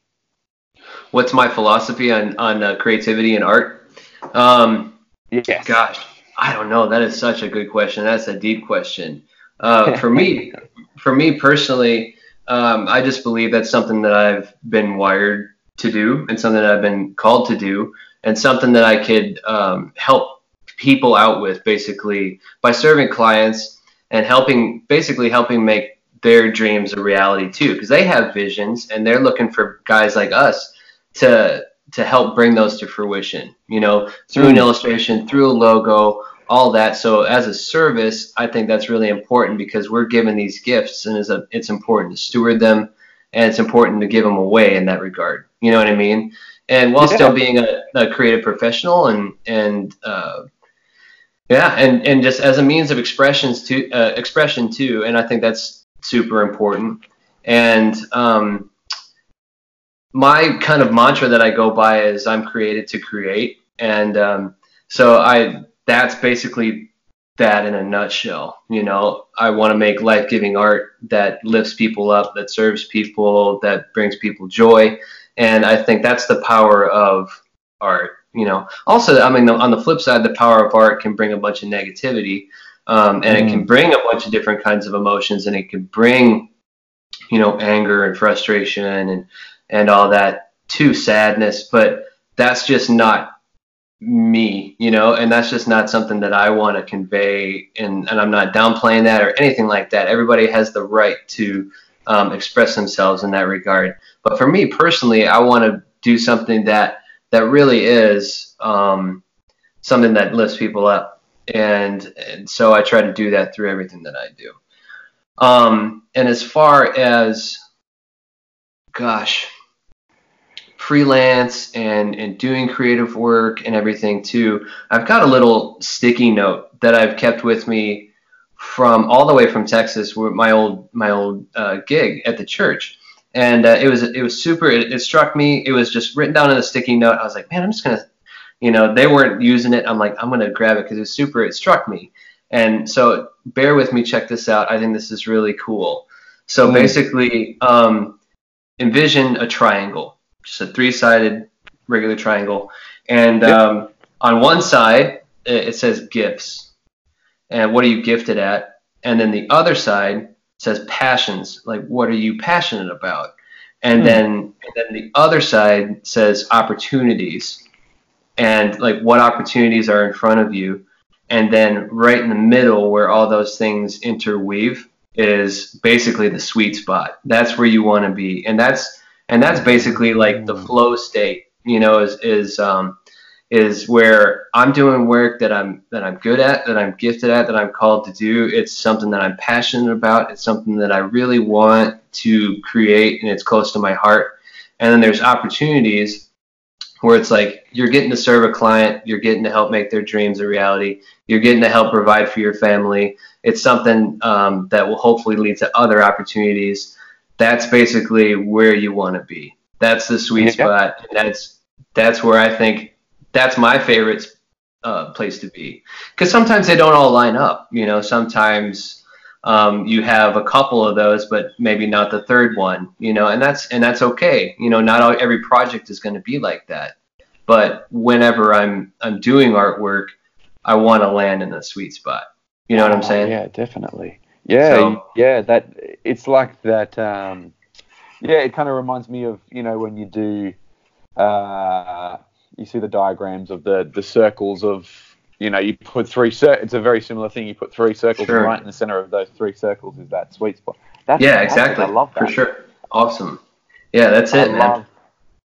C: What's my philosophy on on uh, creativity and art? Um,
D: yes.
C: Gosh, I don't know. That is such a good question. That's a deep question. Uh, for me, for me personally, um, I just believe that's something that I've been wired to do and something that I've been called to do and something that I could um, help people out with basically by serving clients and helping basically helping make their dreams a reality too because they have visions and they're looking for guys like us to to help bring those to fruition you know through an mm. illustration through a logo all that. So as a service, I think that's really important because we're given these gifts, and it's, a, it's important to steward them, and it's important to give them away in that regard. You know what I mean? And while yeah. still being a, a, creative professional, and and uh, yeah, and and just as a means of expressions to uh, expression too, and I think that's super important. And um, my kind of mantra that I go by is I'm created to create, and um, so I that's basically that in a nutshell. You know, I want to make life giving art that lifts people up, that serves people, that brings people joy. And I think that's the power of art. You know, also, I mean, on the flip side, the power of art can bring a bunch of negativity, um, and mm. it can mm. bring a bunch of different kinds of emotions, and it can bring, you know, anger and frustration and and all that to sadness. But that's just not me, you know, and that's just not something that I want to convey. And, and I'm not downplaying that or anything like that. Everybody has the right to um, express themselves in that regard. But for me personally, I want to do something that that really is um, something that lifts people up, and, and so I try to do that through everything that I do. Um, and as far as, gosh, freelance and and doing creative work and everything too i've got a little sticky note that i've kept with me from all the way from texas where my old my old uh, gig at the church. And uh, it was it was super it, it, struck me it was just written down in a sticky note. I was like man i'm just gonna you know they weren't using it. I'm like i'm gonna grab it because it's super it struck me. And so bear with me check this out. I think this is really cool. So mm. basically um, envision a triangle just a three-sided regular triangle, and yep. um, on one side it says gifts, and what are you gifted at? And then the other side says passions, like what are you passionate about? And hmm. then and then the other side says opportunities, and like what opportunities are in front of you. And then right in the middle, where all those things interweave, is basically the sweet spot. That's where you want to be, and that's and that's basically like the mm. flow state you know is is um, is where I'm doing work that I'm that I'm good at, that I'm gifted at, that I'm called to do. It's something that I'm passionate about. It's something that I really want to create, and it's close to my heart. And then there's opportunities where it's like you're getting to serve a client, you're getting to help make their dreams a reality, you're getting to help provide for your family. It's something um, that will hopefully lead to other opportunities that's basically where you want to be. That's the sweet yeah. spot. That's that's where I think that's my favorite uh, place to be. Because sometimes they don't all line up. You know, sometimes um, you have a couple of those, but maybe not the third one. You know, and that's and that's okay. You know, not all, every project is going to be like that. but whenever I'm I'm doing artwork, I want to land in the sweet spot. You know what I'm
D: Oh,
C: saying?
D: Yeah, definitely. Yeah,
C: So-
D: yeah. That it's like that. Um, yeah, it kind of reminds me of you know when you do, uh, you see the diagrams of the the circles of you know you put three. Cir- it's a very similar thing. You put three circles,
C: Sure.
D: and right in the center of those three circles is that sweet spot. That's
C: Yeah,
D: fantastic.
C: exactly.
D: I love that.
C: For sure. Awesome. Yeah, that's it,
D: I
C: man.
D: love,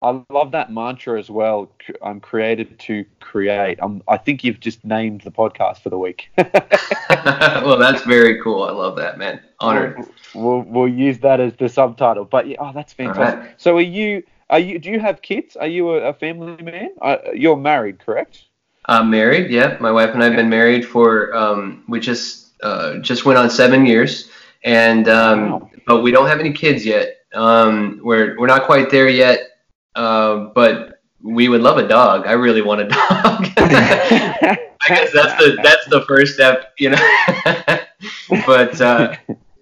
D: I love that mantra as well. I'm created to create. I'm, I think you've just named the podcast for the week.
C: well, that's very cool. I love that, man. Honored.
D: We'll, we'll, we'll use that as the subtitle. But yeah, oh, that's fantastic.
C: right.
D: So are you? Are you? Do you have kids? Are you a, a family man? Uh, you're married, correct?
C: I'm married. Yeah, my wife and I've been married for um, we just uh, just went on seven years, and um,
D: Wow.
C: but we don't have any kids yet. Um, we're we're not quite there yet, uh, but we would love a dog. I really want a dog. I guess that's the that's the first step, you know. but uh,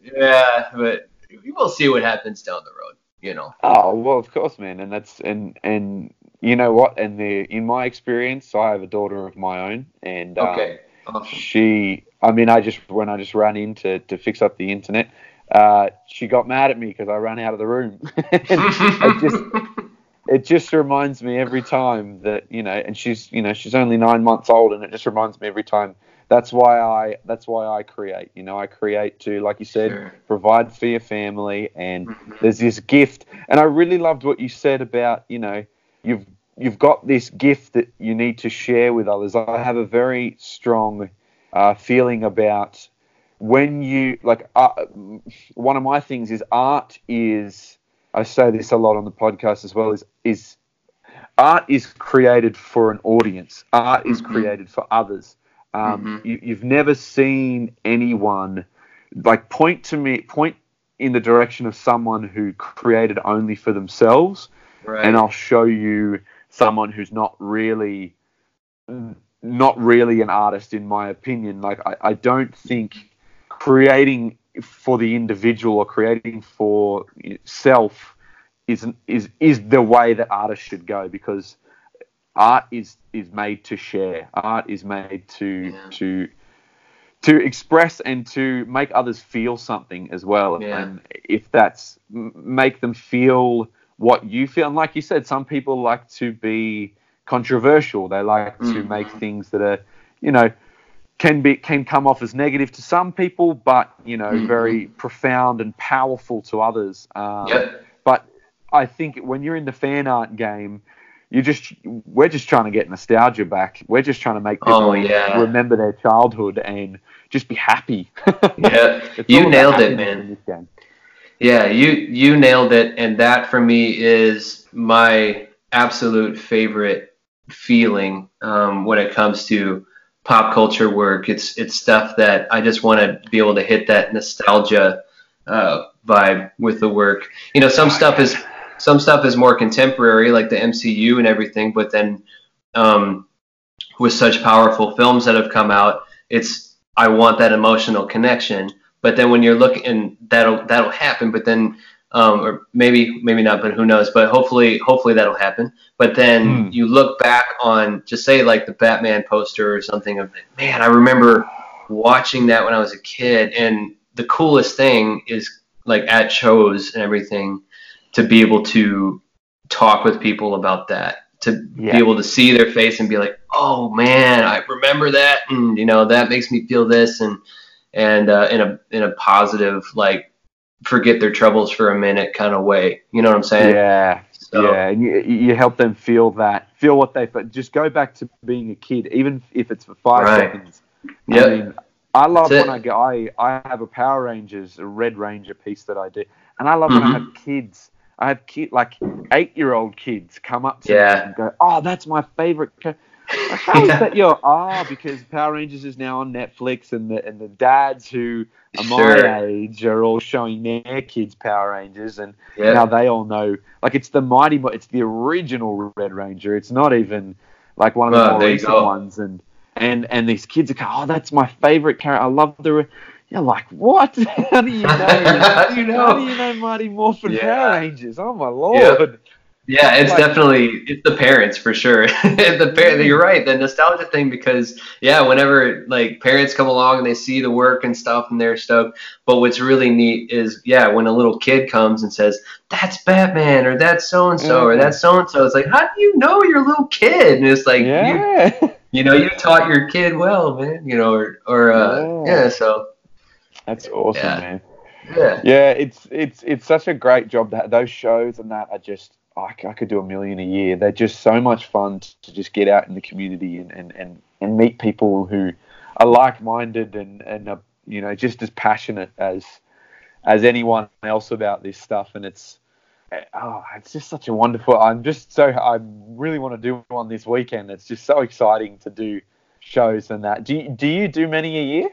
C: yeah, but we'll see what happens down the road. You know.
D: Oh well, of course, man, and that's and and you know what? And the in my experience, I have a daughter of my own, and um,
C: Okay. Awesome.
D: she i mean i just when i just ran in to, to fix up the internet uh, she got mad at me because i ran out of the room it just it just reminds me every time that you know and she's you know she's only nine months old and it just reminds me every time that's why i that's why i create you know i create to like you said
C: Sure.
D: provide for your family and
C: Mhm.
D: there's this gift and i really loved what you said about you know you've you've got this gift that you need to share with others i have a very strong uh, feeling about when you like uh, one of my things is art is i say this a lot on the podcast as well is is art is created for an audience art is
C: Mhm.
D: created for others um,
C: Mhm.
D: you, you've never seen anyone like point to me point in the direction of someone who created only for themselves
C: Right.
D: and I'll show you someone who's not really not really an artist in my opinion like I, I don't think creating for the individual or creating for self is is is the way that artists should go because art is is made to share art is made to
C: Yeah.
D: to to express and to make others feel something as well
C: Yeah.
D: and if that's make them feel what you feel and like you said some people like to be controversial they like to
C: Mhm.
D: make things that are you know can be can come off as negative to some people but you know
C: Mhm.
D: very profound and powerful to others um,
C: Yep.
D: but I think when you're in the fan art game, you just we're just trying to get nostalgia back. We're just trying to make people
C: Oh, yeah.
D: remember their childhood and just be happy.
C: Yeah. You nailed it, man.
D: in this game.
C: Yeah, you you nailed it, and that for me is my absolute favorite feeling um, when it comes to pop culture work. It's it's stuff that I just want to be able to hit that nostalgia uh, vibe with the work. You know, some stuff is some stuff is more contemporary, like the MCU and everything, but then um, with such powerful films that have come out, it's I want that emotional connection. But then when you're looking, and that'll that'll happen. But then, um, or maybe maybe not, but who knows? But hopefully hopefully that'll happen. But then
D: Hmm.
C: you look back on just say like the Batman poster or something of man, I remember watching that when I was a kid, and the coolest thing is like at shows and everything to be able to talk with people about that to
D: Yeah.
C: be able to see their face and be like oh man i remember that and you know that makes me feel this and and uh, in a in a positive like forget their troubles for a minute kind of way you know what i'm saying
D: Yeah,
C: So-
D: yeah, and you, you help them feel that, feel what they. But just go back to being a kid, even if it's for five
C: Right.
D: seconds.
C: Yep.
D: I mean, I love
C: That's
D: when
C: it.
D: I go. I I have a Power Rangers, a Red Ranger piece that I do, and I love when I
C: Mhm.
D: have kids. I have kid like eight year old kids come up to
C: Yeah.
D: me and go, "Oh, that's my favorite." ca-" Like, How is that your ah? Because Power Rangers is now on Netflix, and the and the dads who are
C: Sure.
D: my age are all showing their kids Power Rangers, and
C: yeah
D: now they all know. Like it's the mighty, it's the original Red Ranger. It's not even like one of the
C: Oh,
D: more recent ones. And and and these kids are going, oh, that's my favorite character. I love the. Re-. You're like, what? How do you know?
C: How do you know?
D: How do you know Mighty Morphin
C: Yeah.
D: Power Rangers? Oh my lord!
C: Yeah, it's
D: Like-
C: definitely it's the parents for sure. the parent, you're right. The nostalgia thing because yeah, whenever like parents come along and they see the work and stuff and they're stoked. But what's really neat is yeah, when a little kid comes and says that's Batman or that's so and so or
D: Yeah.
C: that's so and so, it's like how do you know your little kid? And it's like you
D: yeah.
C: you know you taught your kid well, man. You know or or uh,
D: Yeah.
C: yeah. So
D: That's awesome,
C: Yeah.
D: man.
C: yeah,
D: Yeah, it's it's it's such a great job that those shows and that are just I could do a million a year. They're just so much fun to just get out in the community and, and, and, and meet people who are like minded and, and are, you know just as passionate as as anyone else about this stuff. And it's eh, oh, it's just such a wonderful. I'm just so I really want to do one this weekend. It's just so exciting to do shows and that. Do you, do you do many a year?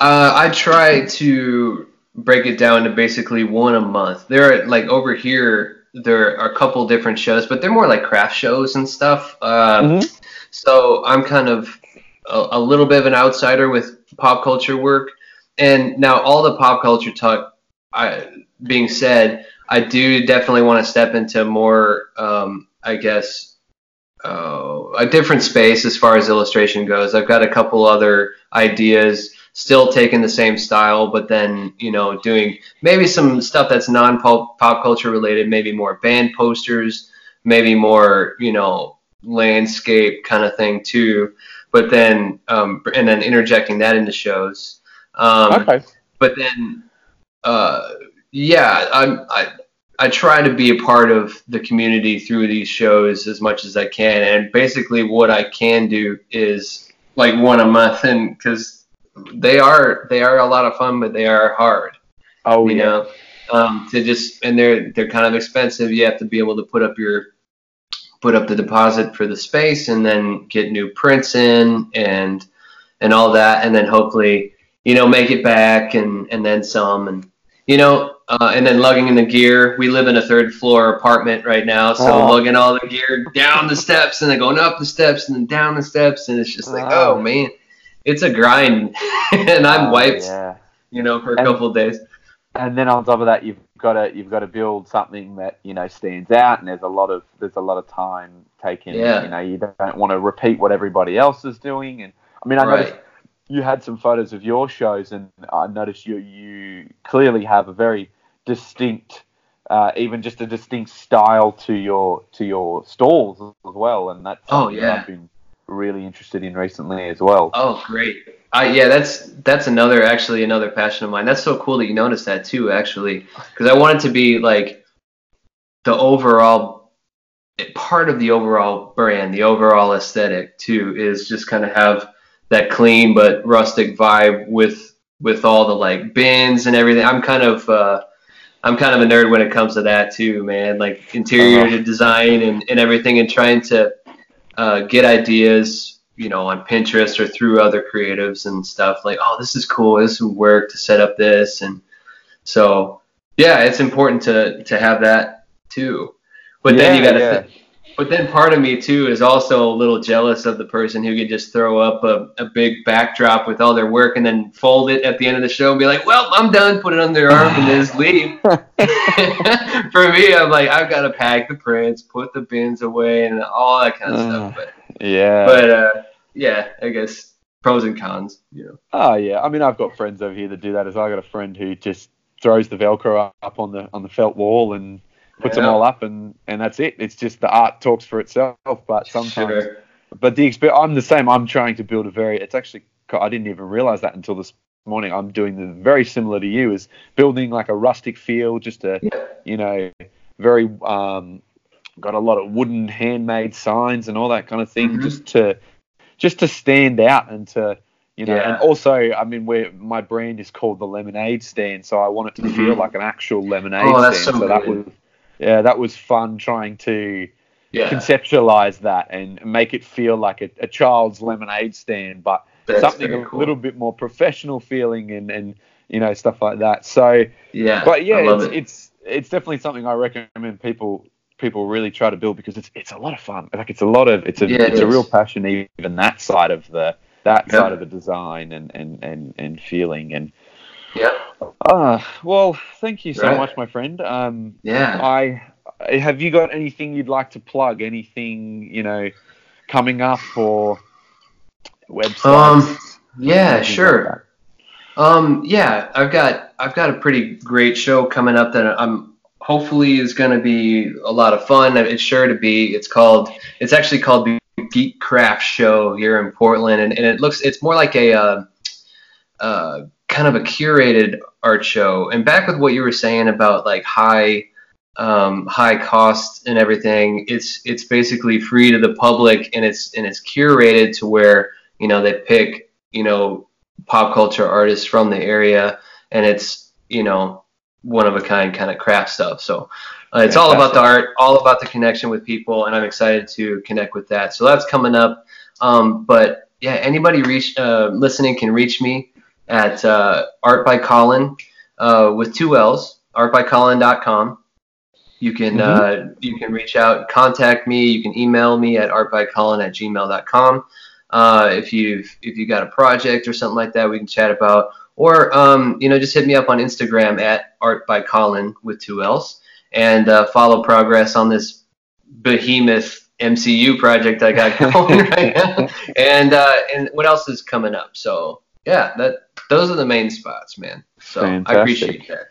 C: Uh, I try to break it down to basically one a month. There are like over here, there are a couple different shows, but they're more like craft shows and stuff. Uh,
D: Mhm.
C: So I'm kind of a, a little bit of an outsider with pop culture work. And now all the pop culture talk I, being said, I do definitely want to step into more, um, I guess, uh, a different space as far as illustration goes. I've got a couple other ideas, still taking the same style, but then you know doing maybe some stuff that's non pop pop culture related, maybe more band posters, maybe more you know landscape kind of thing too. But then um, and then interjecting that into shows. Um,
D: Okay.
C: but then uh, yeah I'm, i i try to be a part of the community through these shows as much as i can and basically what i can do is like one a month and because they are they are a lot of fun but they are hard
D: Oh
C: you
D: yeah.
C: know um, to just and they're they're kind of expensive you have to be able to put up your put up the deposit for the space and then get new prints in and and all that and then hopefully you know make it back and and then some and you know uh, and then lugging in the gear we live in a third floor apartment right now so
D: Oh.
C: lugging all the gear down the steps and then going up the steps and then down the steps and it's just like
D: Oh.
C: oh man it's a grind and i'm
D: Oh,
C: wiped
D: Yeah.
C: you know for a
D: And-
C: couple of days
D: and then on top of that, you've got to you've got to build something that you know stands out, and there's a lot of there's a lot of time taken.
C: Yeah.
D: You know, you don't want to repeat what everybody else is doing, and I mean, I
C: Right.
D: noticed you had some photos of your shows, and I noticed you you clearly have a very distinct, uh, even just a distinct style to your to your stalls as well, and that's
C: Oh, yeah.
D: I've been really interested in recently as well.
C: Oh, great. I yeah, that's that's another actually another passion of mine. That's so cool that you noticed that too, actually, because I want it to be like the overall part of the overall brand, the overall aesthetic too, is just kind of have that clean but rustic vibe with with all the like bins and everything. I'm kind of uh, I'm kind of a nerd when it comes to that too, man. Like interior
D: Uh-huh.
C: design and, and everything, and trying to uh, get ideas, you know, on Pinterest or through other creatives and stuff. Like, oh, this is cool. This would work to set up this, and so yeah, it's important to to have that too. But then you got to.
D: yeah.
C: But then part of me too is also a little jealous of the person who could just throw up a, a big backdrop with all their work and then fold it at the end of the show and be like, "Well, I'm done." Put it on their arm and just leave. For me, I'm like, I've got to pack the prints, put the bins away, and all that kind of stuff. But
D: yeah.
C: but uh, yeah, I guess pros and cons. You know.
D: Oh yeah, I mean I've got friends over here that do that as well. I got a friend who just throws the Velcro up on the on the felt wall and puts them all up, and and that's it. It's just the art talks for itself. But sometimes,
C: Sure.
D: but the I'm the same. I'm trying to build a very. It's actually I didn't even realize that until this morning. I'm doing the very similar to you, is building like a rustic feel, just a
C: Yeah.
D: you know very um got a lot of wooden handmade signs and all that kind of thing,
C: Mhm.
D: just to just to stand out and to you know,
C: Yeah.
D: and also, I mean, where my brand is called the Lemonade Stand, so I want it to
C: Mhm.
D: feel like an actual lemonade
C: Oh, that's
D: stand.
C: so
D: that
C: good.
D: was, yeah, that was fun trying to
C: Yeah.
D: conceptualize that and make it feel like a, a child's lemonade stand, but
C: That's
D: something a
C: cool.
D: little bit more professional feeling and and you know stuff like that. So,
C: Yeah.
D: but yeah, it's,
C: it.
D: it's it's definitely something I recommend people people really try to build because it's it's a lot of fun. Like it's a lot of it's a
C: Yeah, it
D: it's a real passion even that side of the that
C: Yeah.
D: side of the design and and and and feeling and
C: yeah.
D: ah well thank you so
C: Right.
D: much my friend um
C: Yeah.
D: I have you got anything you'd like to plug? Anything you know coming up or websites?
C: Um, yeah,
D: Things like
C: sure. Um, yeah, I've got I've got a pretty great show coming up that I'm hopefully is going to be a lot of fun. It's sure to be. It's called. It's actually called the Geek Craft Show here in Portland, and, and it looks. It's more like a uh, uh, kind of a curated art show. And back with what you were saying about like high um, high cost and everything, it's it's basically free to the public, and it's and it's curated to where you know they pick you know pop culture artists from the area, and it's you know one of a kind kind of craft stuff. So uh, it's all about the art, all about the connection with people, and I'm excited to connect with that. So that's coming up. Um, but yeah, anybody reach uh, listening can reach me at uh, Art by Colin uh, with two L's, artbycolin.com. You can uh, you can reach out, contact me. You can email me at artbycolin at gmail.com. Uh, if you've if you got a project or something like that, we can chat about. Or um, you know, just hit me up on Instagram at Art by Colin with two L's and uh, follow progress on this behemoth MCU project I got going right now. And uh, and what else is coming up? So yeah, that those are the main spots, man. So I
D: Fantastic.
C: appreciate that.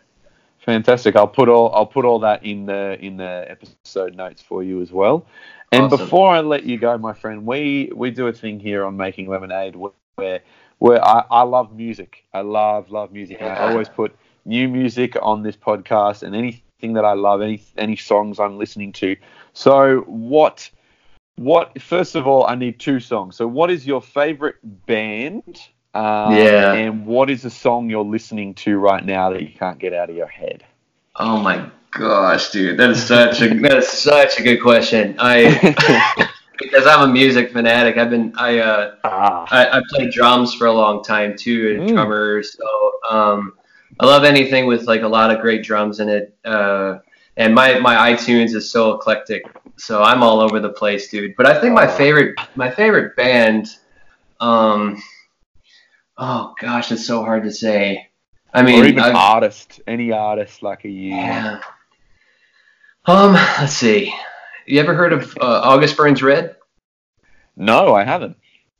D: Fantastic. I'll put all I'll put all that in the in the episode notes for you as well. And
C: Awesome.
D: before I let you go, my friend, we we do a thing here on Making Lemonade where where I, I love music. I love love music, and I always put new music on this podcast and anything that I love, any any songs I'm listening to. So what what first of all, I need two songs. So what is your favorite band? Um,
C: Yeah.
D: And what is a song you're listening to right now that you can't get out of your head?
C: Oh my gosh, dude, that is such a that is such a good question. I because I'm a music fanatic. I've been I uh
D: ah,
C: I, I played drums for a long time too, and
D: Mm.
C: drummer. So um, I love anything with like a lot of great drums in it. Uh, and my my iTunes is so eclectic, so I'm all over the place, dude. But I think my
D: Oh.
C: favorite my favorite band, um, oh gosh, it's so hard to say. I mean,
D: or even
C: I've-
D: artist, any artist like a you.
C: yeah. Um, let's see. You ever heard of uh, August Burns Red?
D: No, I haven't.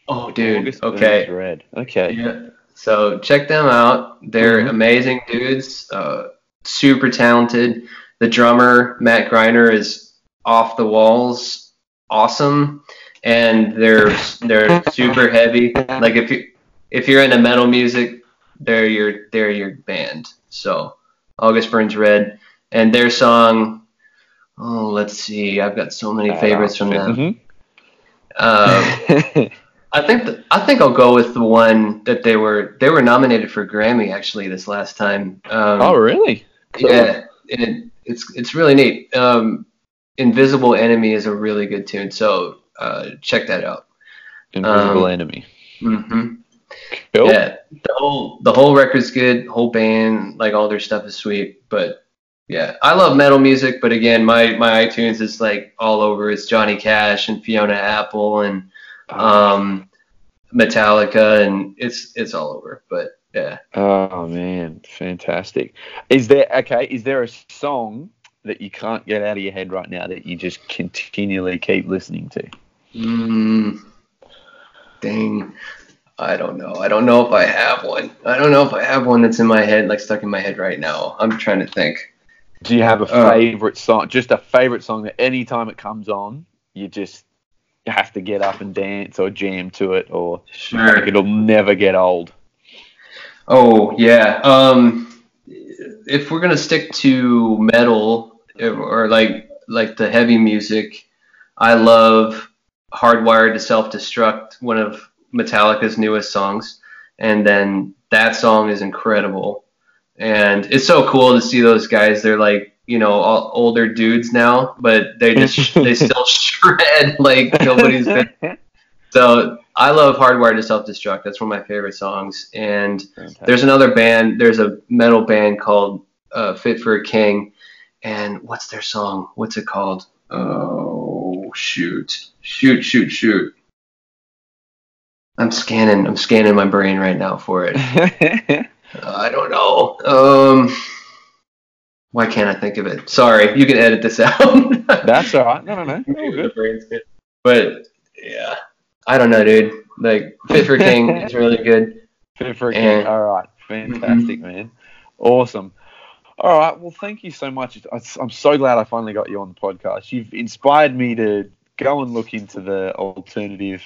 C: Oh, dude.
D: August
C: okay.
D: Burns Red. Okay.
C: Yeah. So check them out. They're
D: Mhm.
C: amazing dudes. Uh, super talented. The drummer Matt Greiner is off the walls, awesome, and they're they're super heavy. Like if you if you're into metal music, they're your they're your band. So August Burns Red and their song. Oh, let's see. I've got so many favorites from them.
D: Mhm.
C: Um, I think th- I think I'll go with the one that they were they were nominated for Grammy actually this last time. Um,
D: oh, really? Cool.
C: yeah, it, it's it's really neat. Um, Invisible Enemy is a really good tune, so uh, check that out.
D: Invisible
C: um,
D: Enemy.
C: hmm Yeah, the whole the whole record's good. Whole band, like all their stuff is sweet. But yeah, I love metal music. But again, my my iTunes is like all over. It's Johnny Cash and Fiona Apple and um, Metallica, and it's it's all over. But yeah,
D: Oh man, fantastic. Is there okay? Is there a song that you can't get out of your head right now that you just continually keep listening to?
C: mm, dang, I don't know. I don't know if I have one. I don't know if I have one that's in my head, like stuck in my head right now. I'm trying to think.
D: Do you have a
C: Uh,
D: favorite song? Just a favorite song that anytime it comes on, you just have to get up and dance or jam to it, or
C: Sure.
D: like it'll never get old.
C: Oh yeah. Um, if we're gonna stick to metal or like like the heavy music, I love "Hardwired to Self Destruct," one of Metallica's newest songs, and then that song is incredible, and it's so cool to see those guys. They're like you know all older dudes now, but they just they still shred like nobody's been. So I love Hardwired to Self Destruct. That's one of my favorite songs, and there's another band. There's a metal band called uh, Fit for a King, and what's their song? What's it called? Oh shoot, shoot, shoot, shoot! I'm scanning. I'm scanning my brain right now for it. Uh, I don't know. Um, why can't I think of it? Sorry, you can edit this out.
D: That's all right. No, no, no. Good.
C: But yeah, I don't know, dude. Like Fit for King is really good.
D: Fit for a king. All right. Fantastic, man. Awesome. All right. Well, thank you so much. I'm so glad I finally got you on the podcast. You've inspired me to go and look into the alternative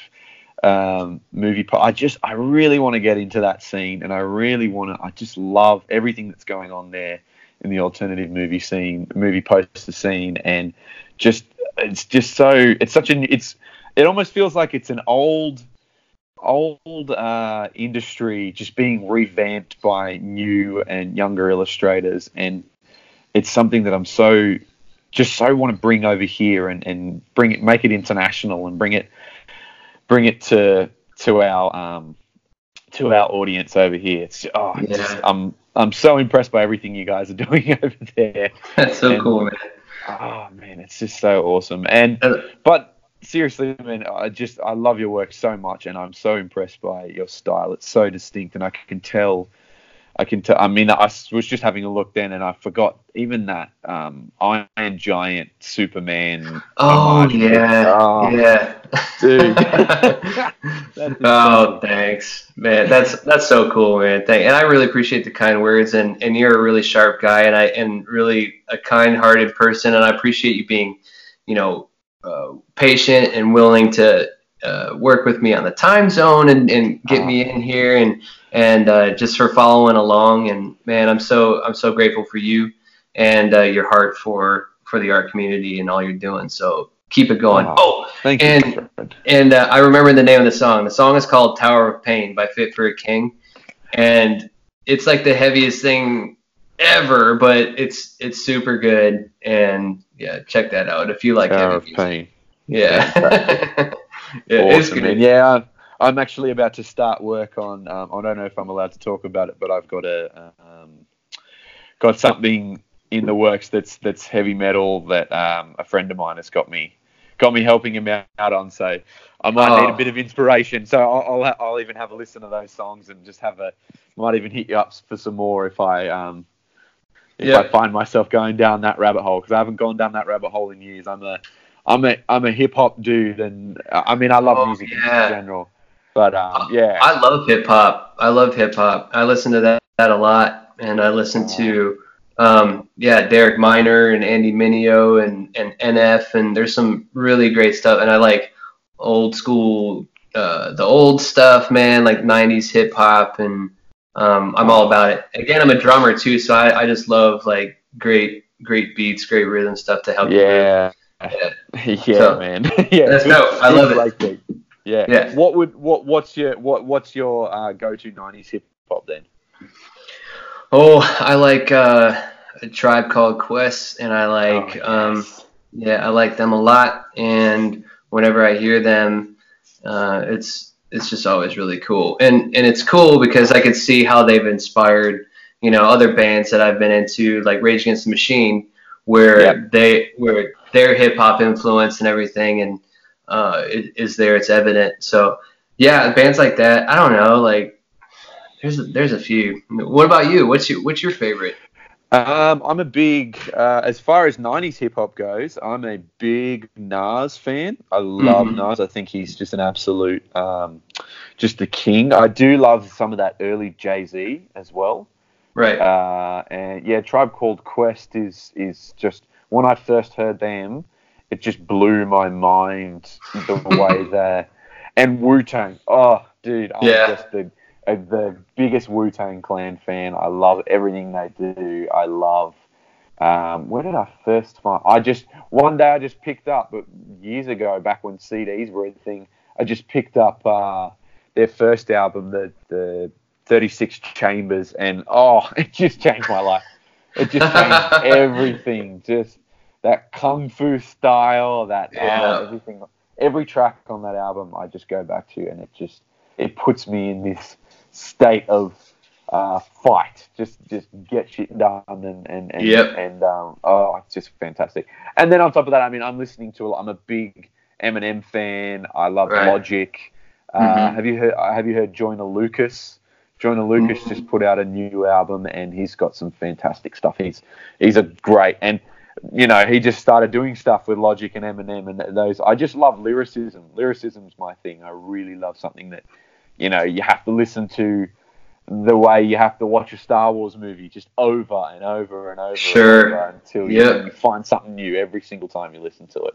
D: um, movie. Po- I just, I really want to get into that scene, and I really want to. I just love everything that's going on there in the alternative movie scene, movie poster scene, and just, it's just so, it's such an, it's, it almost feels like it's an old old uh, industry just being revamped by new and younger illustrators, and it's something that I'm so just so want to bring over here and, and bring it, make it international, and bring it bring it to to our um, to our audience over here. It's oh, it's just, I'm I'm so impressed by everything you guys are doing over there.
C: That's so
D: And-
C: cool, man.
D: Oh man, it's just so awesome. And
C: Uh,
D: but seriously, man, I just I love your work so much, and I'm so impressed by your style. It's so distinct, and I can tell. I can tell. I mean, I was just having a look then, and I forgot even that um, Iron Giant Superman.
C: Oh yeah,
D: Oh,
C: yeah.
D: Dude.
C: Oh, thanks, man. That's that's so cool, man. Thank, and I really appreciate the kind words, and and you're a really sharp guy, and I and really a kind-hearted person, and I appreciate you being, you know, uh, patient and willing to uh, work with me on the time zone and and get me in here, and and uh, just for following along. And man, I'm so I'm so grateful for you and uh, your heart for for the art community and all you're doing. So keep it going. Oh,
D: Thank you,
C: and- and uh, I remember the name of the song. The song is called "Tower of Pain" by Fit for a King, and it's like the heaviest thing ever, but it's it's super good. And yeah, check that out if you like
D: Power
C: heavy music.
D: Pain.
C: Yeah, yeah, it's
D: awesome,
C: good.
D: Yeah, I'm, I'm actually about to start work on. Um, I don't know if I'm allowed to talk about it, but I've got a um, got something in the works that's that's heavy metal that um, a friend of mine has got me got me helping him out on. So I might need
C: Oh.
D: a bit of inspiration. So I'll I'll, I'll even have a listen to those songs and just have a might even hit you up for some more if I um if
C: Yeah.
D: I find myself going down that rabbit hole because I haven't gone down that rabbit hole in years. I'm a I'm a I'm a hip hop dude, and uh, I mean I love
C: Oh,
D: music
C: yeah.
D: in general, but um, yeah,
C: I love hip hop. I love hip hop. I listen to that, that a lot, and I listen to um, yeah Derek Minor and Andy Mineo and and NF, and there's some really great stuff. And I like old school, uh, the old stuff, man, like '90s hip hop, and um, I'm all about it. Again, I'm a drummer too, so I, I just love like great great beats, great rhythm stuff to help.
D: yeah,
C: Yeah.
D: yeah,
C: So,
D: man, yeah.
C: that's dope. I love it.
D: Yeah.
C: Yeah.
D: What would what what's your what what's your uh, go to '90s hip hop then?
C: Oh, I like uh, a tribe called Quest, and I like
D: Oh,
C: um, yeah, I like them a lot. And whenever I hear them, uh, it's it's just always really cool. And and it's cool because I can see how they've inspired you know other bands that I've been into, like Rage Against the Machine, where they where their hip hop influence and everything and uh, it, is there. It's evident. So yeah, bands like that. I don't know, like. There's a, there's a few. What about you? What's your what's your favorite?
D: Um, I'm a big, uh, as far as 90s hip hop goes, I'm a big Nas fan. I love
C: Mhm.
D: Nas. I think he's just an absolute, um, just the king. I do love some of that early Jay Z as well.
C: Right.
D: Uh, and yeah, Tribe Called Quest is is just when I first heard them, it just blew my mind the way that and Wu Tang. Oh, dude, I'm
C: Yeah.
D: just the uh, the biggest Wu Tang Clan fan. I love everything they do. I love. Um, where did I first find? I just one day I just picked up, but years ago, back when CDs were a thing, I just picked up uh, their first album, the the 36 Chambers, and oh, it just changed my life. It just changed everything. Just that kung fu style, that
C: Yeah.
D: uh, everything, every track on that album, I just go back to, and it just it puts me in this state of uh, fight. Just just get shit done, and and and,
C: Yep.
D: and um, oh, it's just fantastic. And then on top of that, I mean, I'm listening to. a I'm a big Eminem fan. I love
C: Right.
D: Logic. Uh,
C: Mhm.
D: Have you heard? Have you heard Joyner Lucas Joyner Lucas
C: Mm-hmm.
D: just put out a new album, and he's got some fantastic stuff. He's he's a great and you know he just started doing stuff with Logic and Eminem and those. I just love lyricism. Lyricism's my thing. I really love something that you know you have to listen to the way you have to watch a Star Wars movie just over and over and over,
C: Sure.
D: and over until you,
C: Yep.
D: you find something new every single time you listen to it.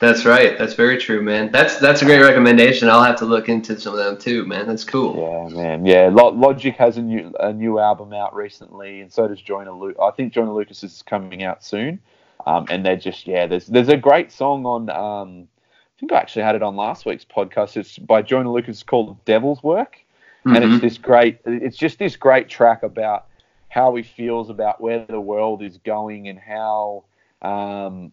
C: That's right. That's very true, man. That's that's a great recommendation. I'll have to look into some of them too, man. That's cool.
D: Yeah, man. Yeah, Lo- Logic has a new a new album out recently, and so does Joyner Lucas. I think Joyner Lucas is coming out soon, um, and they're just yeah. There's there's a great song on. Um, think I actually had it on last week's podcast. It's by Joyner Lucas called "Devil's Work," and
C: Mhm.
D: it's this great. It's just this great track about how he feels about where the world is going and how um,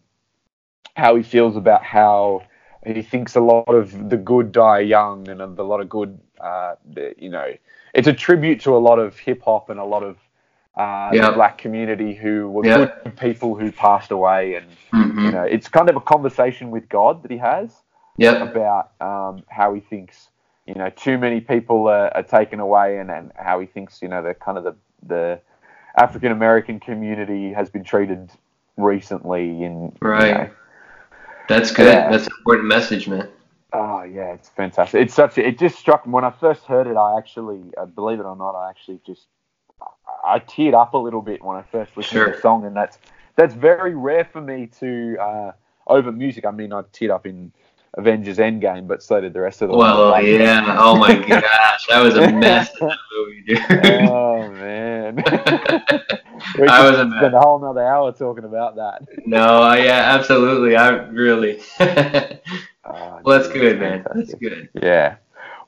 D: how he feels about how he thinks a lot of the good die young and a lot of good, uh, you know, it's a tribute to a lot of hip hop and a lot of uh,
C: Yeah.
D: the black community who were
C: Yeah.
D: good people who passed away, and
C: Mhm.
D: you know, it's kind of a conversation with God that he has
C: Yep.
D: about um, how he thinks, you know, too many people are, are taken away, and, and how he thinks, you know, the kind of the the African American community has been treated recently in you
C: Right.
D: know,
C: That's good.
D: Yeah.
C: That's an important message, man.
D: Oh yeah, it's fantastic. It's such. A, it just struck me when I first heard it. I actually, uh, believe it or not, I actually just I, teared up a little bit when I first listened to the song, and that's that's very rare for me to uh, over music. I mean, I teared up in Avengers Endgame, but so did the rest of the.
C: Well,
D: world.
C: yeah. Oh my gosh, that was a mess in that movie, dude.
D: Oh man, we
C: I was a mess.
D: spend a whole another hour talking about that.
C: no, yeah, absolutely. I really.
D: Oh,
C: well, that's
D: geez,
C: good, man. That's good.
D: Yeah.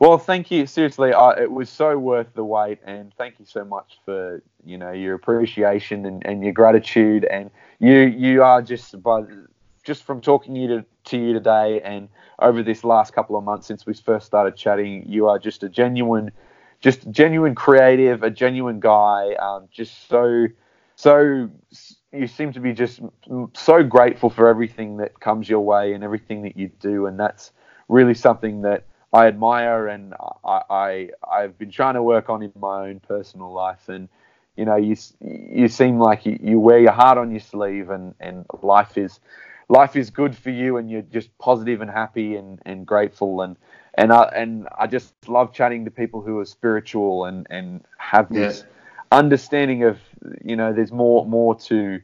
D: Well, thank you. Seriously, I, it was so worth the wait, and thank you so much for you know your appreciation and, and your gratitude, and you you are just by just from talking you to, to you today, and over this last couple of months since we first started chatting, you are just a genuine, just genuine creative, a genuine guy, um, just so so you seem to be just so grateful for everything that comes your way and everything that you do, and that's really something that I admire and I, I I've been trying to work on in my own personal life. And you know, you you seem like you, you wear your heart on your sleeve, and, and life is life is good for you, and you're just positive and happy and, and grateful and and I and I just love chatting to people who are spiritual and and have this understanding of you know there's more more to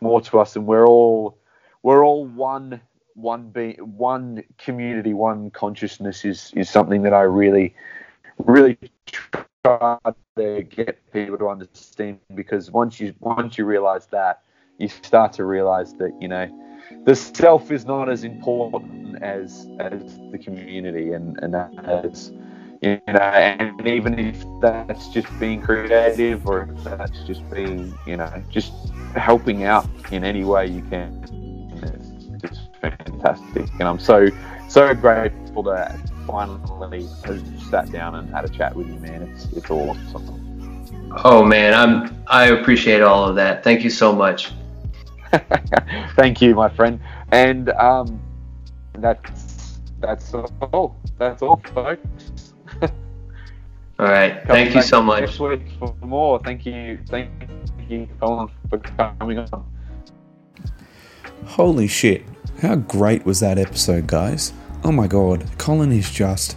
D: more to us and we're all we're all one one be one community one consciousness is is something that I really really try to get people to understand because once you once you realize that you start to realize that you know the self is not as important as as the community and and as you know, and even if that's just being creative or if that's just being, you know, just helping out in any way you can, fantastic. And I'm so, so grateful to finally have sat down and had a chat with you, man. It's, it's awesome.
C: Oh man, I'm. I appreciate all of that. Thank you so much.
D: Thank you, my friend. And um, that's that's all. That's all, folks.
C: All right.
D: Come
C: Thank you so much.
D: Next week for more. Thank you. Thank you, Colin, for coming on.
A: Holy shit. How great was that episode, guys? Oh my god, Colin is just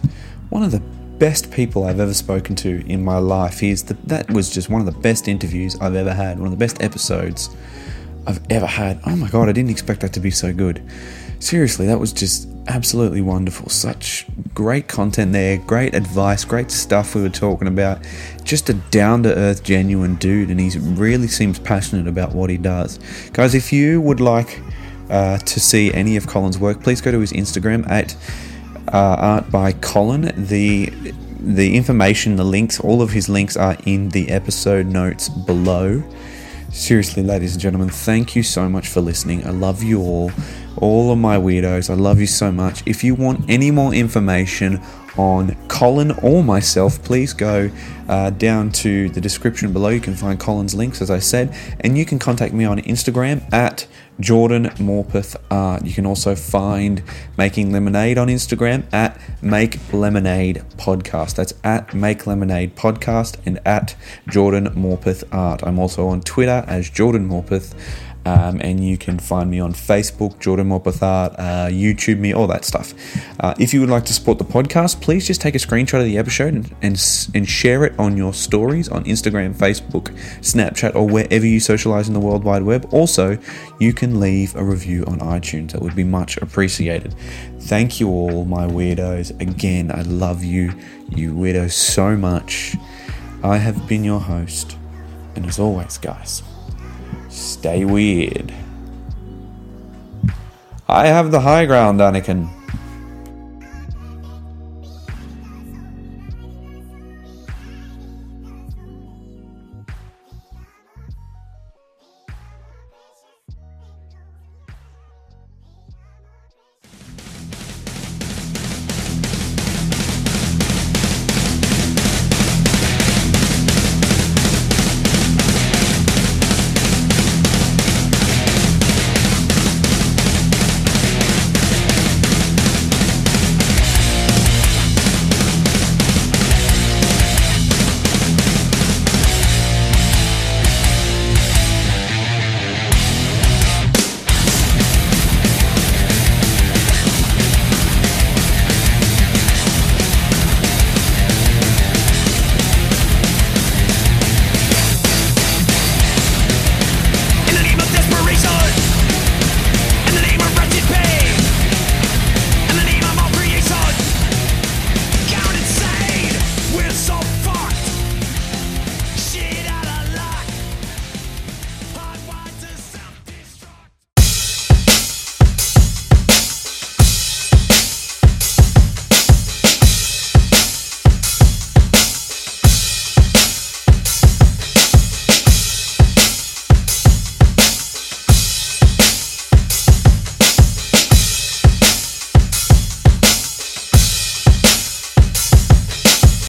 A: one of the best people I've ever spoken to in my life. He's the, that was just one of the best interviews I've ever had, one of the best episodes I've ever had. Oh my god, I didn't expect that to be so good. Seriously, that was just absolutely wonderful. Such great content there, great advice, great stuff we were talking about. Just a down to earth, genuine dude, and he really seems passionate about what he does. Guys, if you would like uh, to see any of Colin's work, please go to his Instagram at uh, Art by Colin. The the information, the links, all of his links are in the episode notes below. Seriously, ladies and gentlemen, thank you so much for listening. I love you all.
D: all of my weirdos. I love you so much. If you want any more information on Colin or myself, please go uh, down to the description below. You can find Colin's links, as I said, and you can contact me on Instagram at Jordan Morpeth Art. You can also find Making Lemonade on Instagram at Make Lemonade Podcast. That's at Make Lemonade Podcast and at Jordan Morpeth Art. I'm also on Twitter as Jordan Morpeth. Um, and you can find me on Facebook, Jordan Morpeth Art, uh, YouTube me, all that stuff. Uh, if you would like to support the podcast, please just take a screenshot of the episode and, and, and share it on your stories on Instagram, Facebook, Snapchat, or wherever you socialize in the World Wide Web. Also, you can leave a review on iTunes. That would be much appreciated. Thank you all, my weirdos. Again, I love you, you weirdos, so much. I have been your host, and as always, guys stay weird. I have the high ground, Anakin.